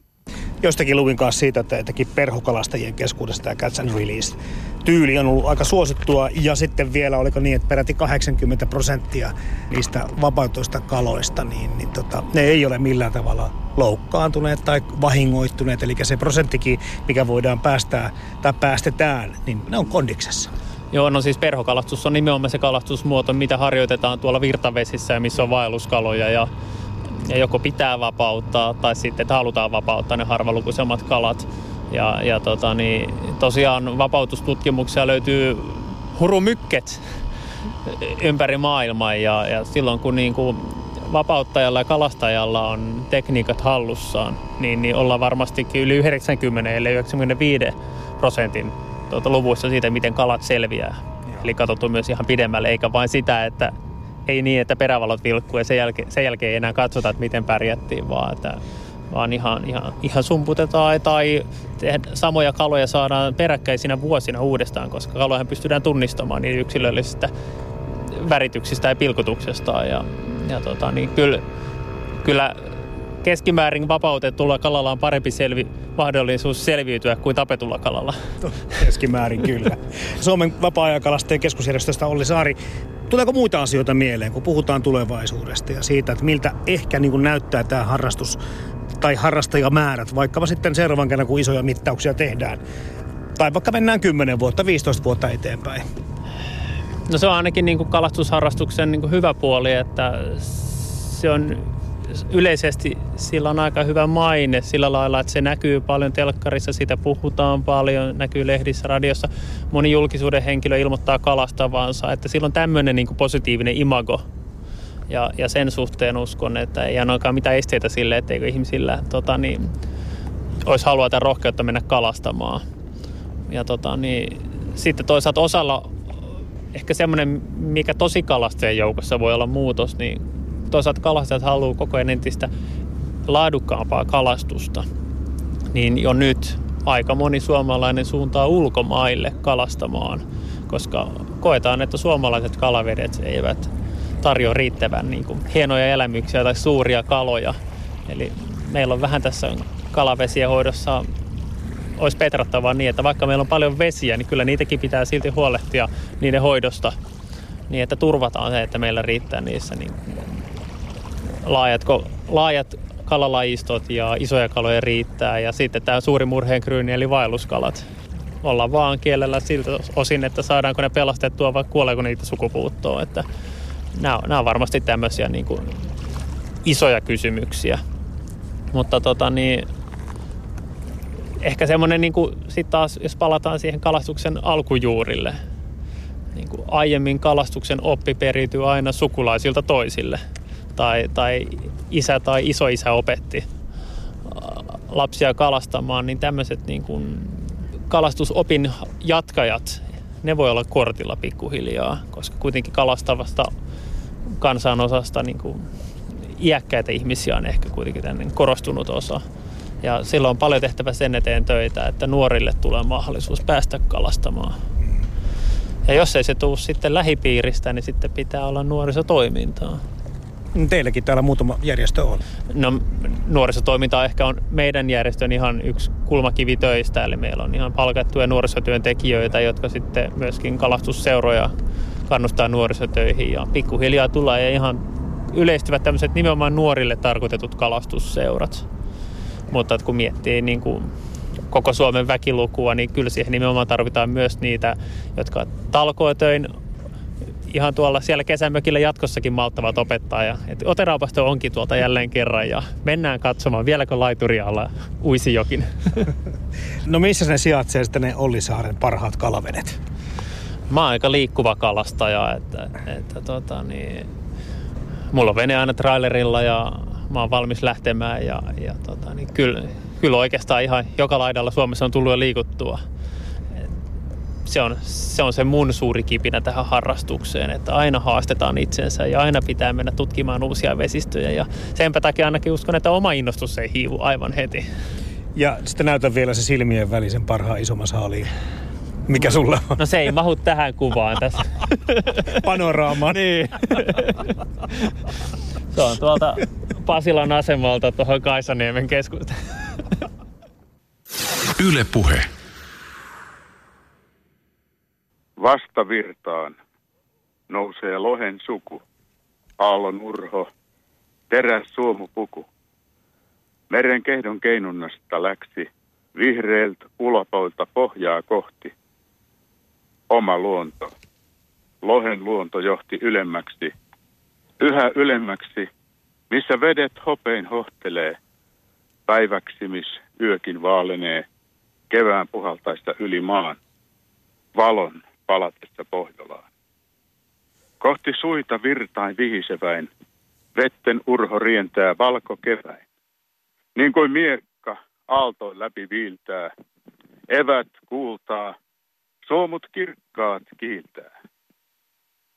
Jostakin luvin kanssa siitä, että etenkin perhokalastajien keskuudesta tämä catch and release tyyli on ollut aika suosittua. Ja sitten vielä oliko niin, että peräti 80 prosenttia niistä vapautuista kaloista, niin, niin tota, ne ei ole millään tavalla loukkaantuneet tai vahingoittuneet. Eli se prosenttikin, mikä voidaan päästää tai päästetään, niin ne on kondiksessa. Joo, no siis perhokalastus on nimenomaan se kalastusmuoto, mitä harjoitetaan tuolla virtavesissä ja missä on vaelluskaloja. Ja ja joko pitää vapauttaa tai sitten että halutaan vapauttaa ne harvalukuisemmat kalat. Ja, ja tota, niin, tosiaan vapautustutkimuksia löytyy hurumykket ympäri maailmaa ja, ja silloin kun niin kuin vapauttajalla ja kalastajalla on tekniikat hallussaan, niin, niin ollaan varmastikin yli 90 eli 95 prosentin tuota, luvuissa siitä, miten kalat selviää. Joo. Eli katsottu myös ihan pidemmälle, eikä vain sitä, että ei niin, että perävalot vilkkuu ja sen jälkeen, sen jälkeen ei enää katsota, että miten pärjättiin, vaan että vaan ihan, ihan, ihan sumputetaan tai samoja kaloja saadaan peräkkäisinä vuosina uudestaan, koska kaloja pystytään tunnistamaan niin yksilöllisistä värityksistä ja pilkutuksesta. Ja, ja tota, niin kyllä, kyllä keskimäärin vapautetulla kalalla on parempi selvi, mahdollisuus selviytyä kuin tapetulla kalalla. Keskimäärin kyllä. Suomen vapaa-ajankalastajien keskusjärjestöstä Olli Saari. Tuleeko muita asioita mieleen, kun puhutaan tulevaisuudesta ja siitä, että miltä ehkä niin kuin näyttää tämä harrastus tai harrastajamäärät, vaikkapa sitten seuraavan kerran, kun isoja mittauksia tehdään. Tai vaikka mennään 10 vuotta, 15 vuotta eteenpäin. No se on ainakin niin kuin kalastusharrastuksen niin kuin hyvä puoli, että se on yleisesti sillä on aika hyvä maine sillä lailla, että se näkyy paljon telkkarissa, siitä puhutaan paljon, näkyy lehdissä, radiossa. Moni julkisuuden henkilö ilmoittaa kalastavansa, että sillä on tämmöinen niin positiivinen imago. Ja, ja sen suhteen uskon, että ei ainakaan mitään esteitä sille, etteikö ihmisillä tota, niin, olisi halua tai rohkeutta mennä kalastamaan. Ja tota, niin, sitten toisaalta osalla ehkä semmoinen, mikä tosi kalastajien joukossa voi olla muutos, niin toisaalta kalastajat haluaa koko ajan entistä laadukkaampaa kalastusta. Niin jo nyt aika moni suomalainen suuntaa ulkomaille kalastamaan, koska koetaan, että suomalaiset kalavedet eivät tarjoa riittävän niin kuin, hienoja elämyksiä tai suuria kaloja. Eli meillä on vähän tässä kalavesien hoidossa olisi petrattavaa niin, että vaikka meillä on paljon vesiä, niin kyllä niitäkin pitää silti huolehtia niiden hoidosta niin, että turvataan se, että meillä riittää niissä niin laajat, laajat kalalajistot ja isoja kaloja riittää. Ja sitten tämä suuri murheenkryyni eli vaelluskalat. Ollaan vaan kielellä siltä osin, että saadaanko ne pelastettua vai kuoleeko niitä sukupuuttoon. Että nämä, nämä on varmasti tämmöisiä niin kuin isoja kysymyksiä. Mutta tota niin, ehkä semmoinen niin sitten taas, jos palataan siihen kalastuksen alkujuurille, niin kuin aiemmin kalastuksen oppi periytyy aina sukulaisilta toisille. Tai, tai isä tai isoisä opetti lapsia kalastamaan, niin tämmöiset niin kuin kalastusopin jatkajat, ne voi olla kortilla pikkuhiljaa, koska kuitenkin kalastavasta kansanosasta niin kuin iäkkäitä ihmisiä on ehkä kuitenkin tänne korostunut osa. Ja silloin on paljon tehtävä sen eteen töitä, että nuorille tulee mahdollisuus päästä kalastamaan. Ja jos ei se tule sitten lähipiiristä, niin sitten pitää olla nuorisotoimintaa. Teilläkin täällä muutama järjestö on. No nuorisotoiminta ehkä on meidän järjestön ihan yksi kulmakivi töistä. Eli meillä on ihan palkattuja nuorisotyöntekijöitä, jotka sitten myöskin kalastusseuroja kannustaa nuorisotöihin. Ja pikkuhiljaa tulee ihan yleistyvät tämmöiset nimenomaan nuorille tarkoitetut kalastusseurat. Mutta kun miettii niin kuin koko Suomen väkilukua, niin kyllä siihen nimenomaan tarvitaan myös niitä, jotka talkootöin ihan tuolla siellä kesämökillä jatkossakin malttavat opettaa. Ja, et Oteraupasto onkin tuolta jälleen kerran ja mennään katsomaan, vieläkö laituri alla jokin. No missä ne sijaitsee sitten ne Ollisaaren parhaat kalavedet? Mä oon aika liikkuva kalastaja, että, että tota, niin, mulla on vene aina trailerilla ja mä oon valmis lähtemään ja, ja tota, niin kyllä, kyllä oikeastaan ihan joka laidalla Suomessa on tullut jo liikuttua. Se on, se on se mun suuri kipinä tähän harrastukseen, että aina haastetaan itsensä ja aina pitää mennä tutkimaan uusia vesistöjä ja senpä takia ainakin uskon, että oma innostus ei hiivu aivan heti. Ja sitten näytän vielä se silmien välisen parhaan isomman saaliin. Mikä sulla on? No se ei mahu tähän kuvaan tässä. Panoraamaan. niin. Se on tuolta Pasilan asemalta tuohon Kaisaniemen keskustaan. Yle Puhe. Vastavirtaan nousee lohen suku, aallon urho, teräs suomupuku. Meren kehdon keinunnasta läksi vihreiltä ulapoilta pohjaa kohti. Oma luonto, lohen luonto johti ylemmäksi, yhä ylemmäksi – missä vedet hopein hohtelee, päiväksimis yökin vaalenee, kevään puhaltaista yli maan, valon palatessa Pohjolaan. Kohti suita virtain vihiseväin, vetten urho rientää valko keväin. Niin kuin miekka aaltoin läpi viiltää, evät kuultaa, suomut kirkkaat kiiltää.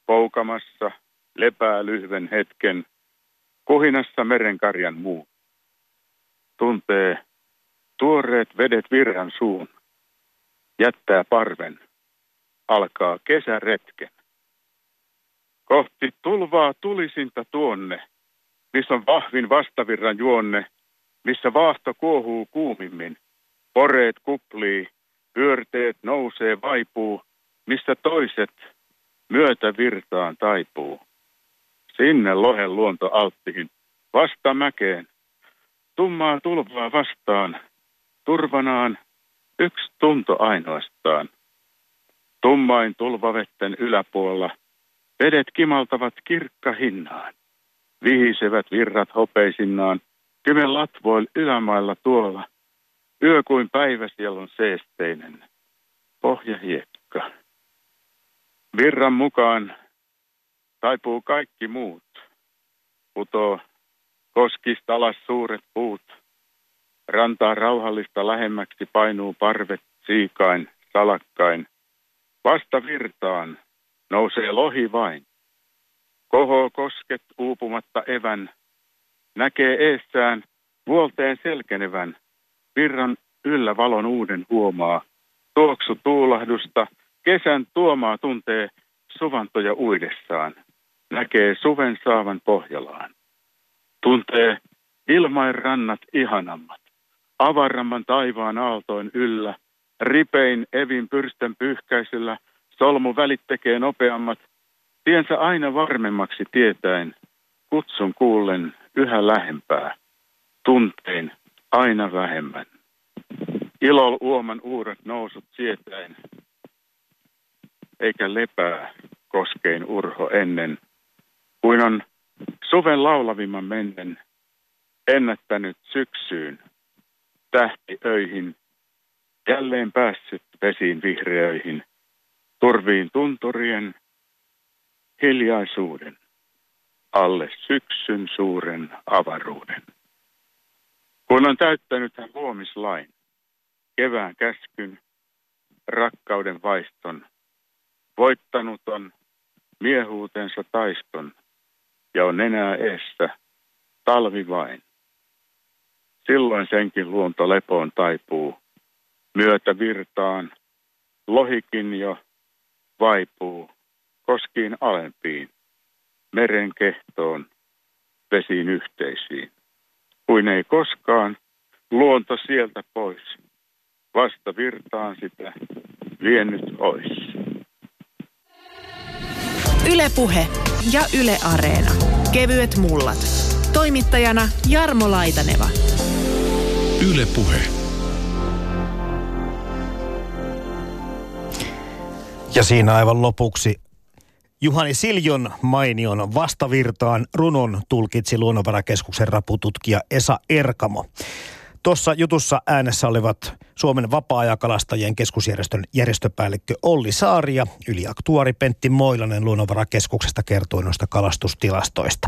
Poukamassa lepää lyhven hetken, Kuhinassa merenkarjan muu. Tuntee tuoreet vedet virran suun. Jättää parven. Alkaa kesäretken. Kohti tulvaa tulisinta tuonne, missä on vahvin vastavirran juonne, missä vaahto kuohuu kuumimmin. Poreet kuplii, pyörteet nousee vaipuu, missä toiset myötä virtaan taipuu. Sinne lohen luonto alttiin, vasta mäkeen. Tummaa tulvaa vastaan, turvanaan yksi tunto ainoastaan. Tummain tulvavetten yläpuolella vedet kimaltavat kirkka hinnaan. Vihisevät virrat hopeisinaan, kymen latvoil ylämailla tuolla. Yö kuin päivä siellä on seesteinen, pohjahiekka. Virran mukaan taipuu kaikki muut. putoo koskista alas suuret puut. Rantaa rauhallista lähemmäksi painuu parvet siikain, salakkain. Vasta virtaan nousee lohi vain. Kohoo kosket uupumatta evän. Näkee eessään vuolteen selkenevän. Virran yllä valon uuden huomaa. Tuoksu tuulahdusta, kesän tuomaa tuntee suvantoja uidessaan. Näkee suven saavan Pohjolaan. Tuntee ilmain rannat ihanammat. Avaramman taivaan aaltoin yllä. Ripein evin pyrstön pyyhkäisyllä solmu välit tekee nopeammat. Tiensä aina varmemmaksi tietäen. Kutsun kuullen yhä lähempää. Tuntein aina vähemmän. Ilol uoman uudet nousut sietäen, eikä lepää koskein urho ennen, kuin on suven laulavimman mennen ennättänyt syksyyn, tähtiöihin, jälleen päässyt vesiin vihreöihin, turviin tunturien, hiljaisuuden, alle syksyn suuren avaruuden. Kun on täyttänyt hän huomislain, kevään käskyn, rakkauden vaiston, voittanut on miehuutensa taiston ja on enää eessä talvi vain. Silloin senkin luonto lepoon taipuu, myötä virtaan, lohikin jo vaipuu, koskiin alempiin, meren kehtoon, vesiin yhteisiin. Kuin ei koskaan luonto sieltä pois vasta virtaan sitä vienyt ois. Ylepuhe ja Yle Areena. Kevyet mullat. Toimittajana Jarmo Laitaneva. Ylepuhe. Ja siinä aivan lopuksi Juhani Siljon mainion vastavirtaan runon tulkitsi Luonnonvarakeskuksen rapututkija Esa Erkamo. Tuossa jutussa äänessä olivat Suomen vapaa-ajakalastajien keskusjärjestön järjestöpäällikkö Olli Saari ja yliaktuari Pentti Moilanen Luonnonvarakeskuksesta kertoi noista kalastustilastoista.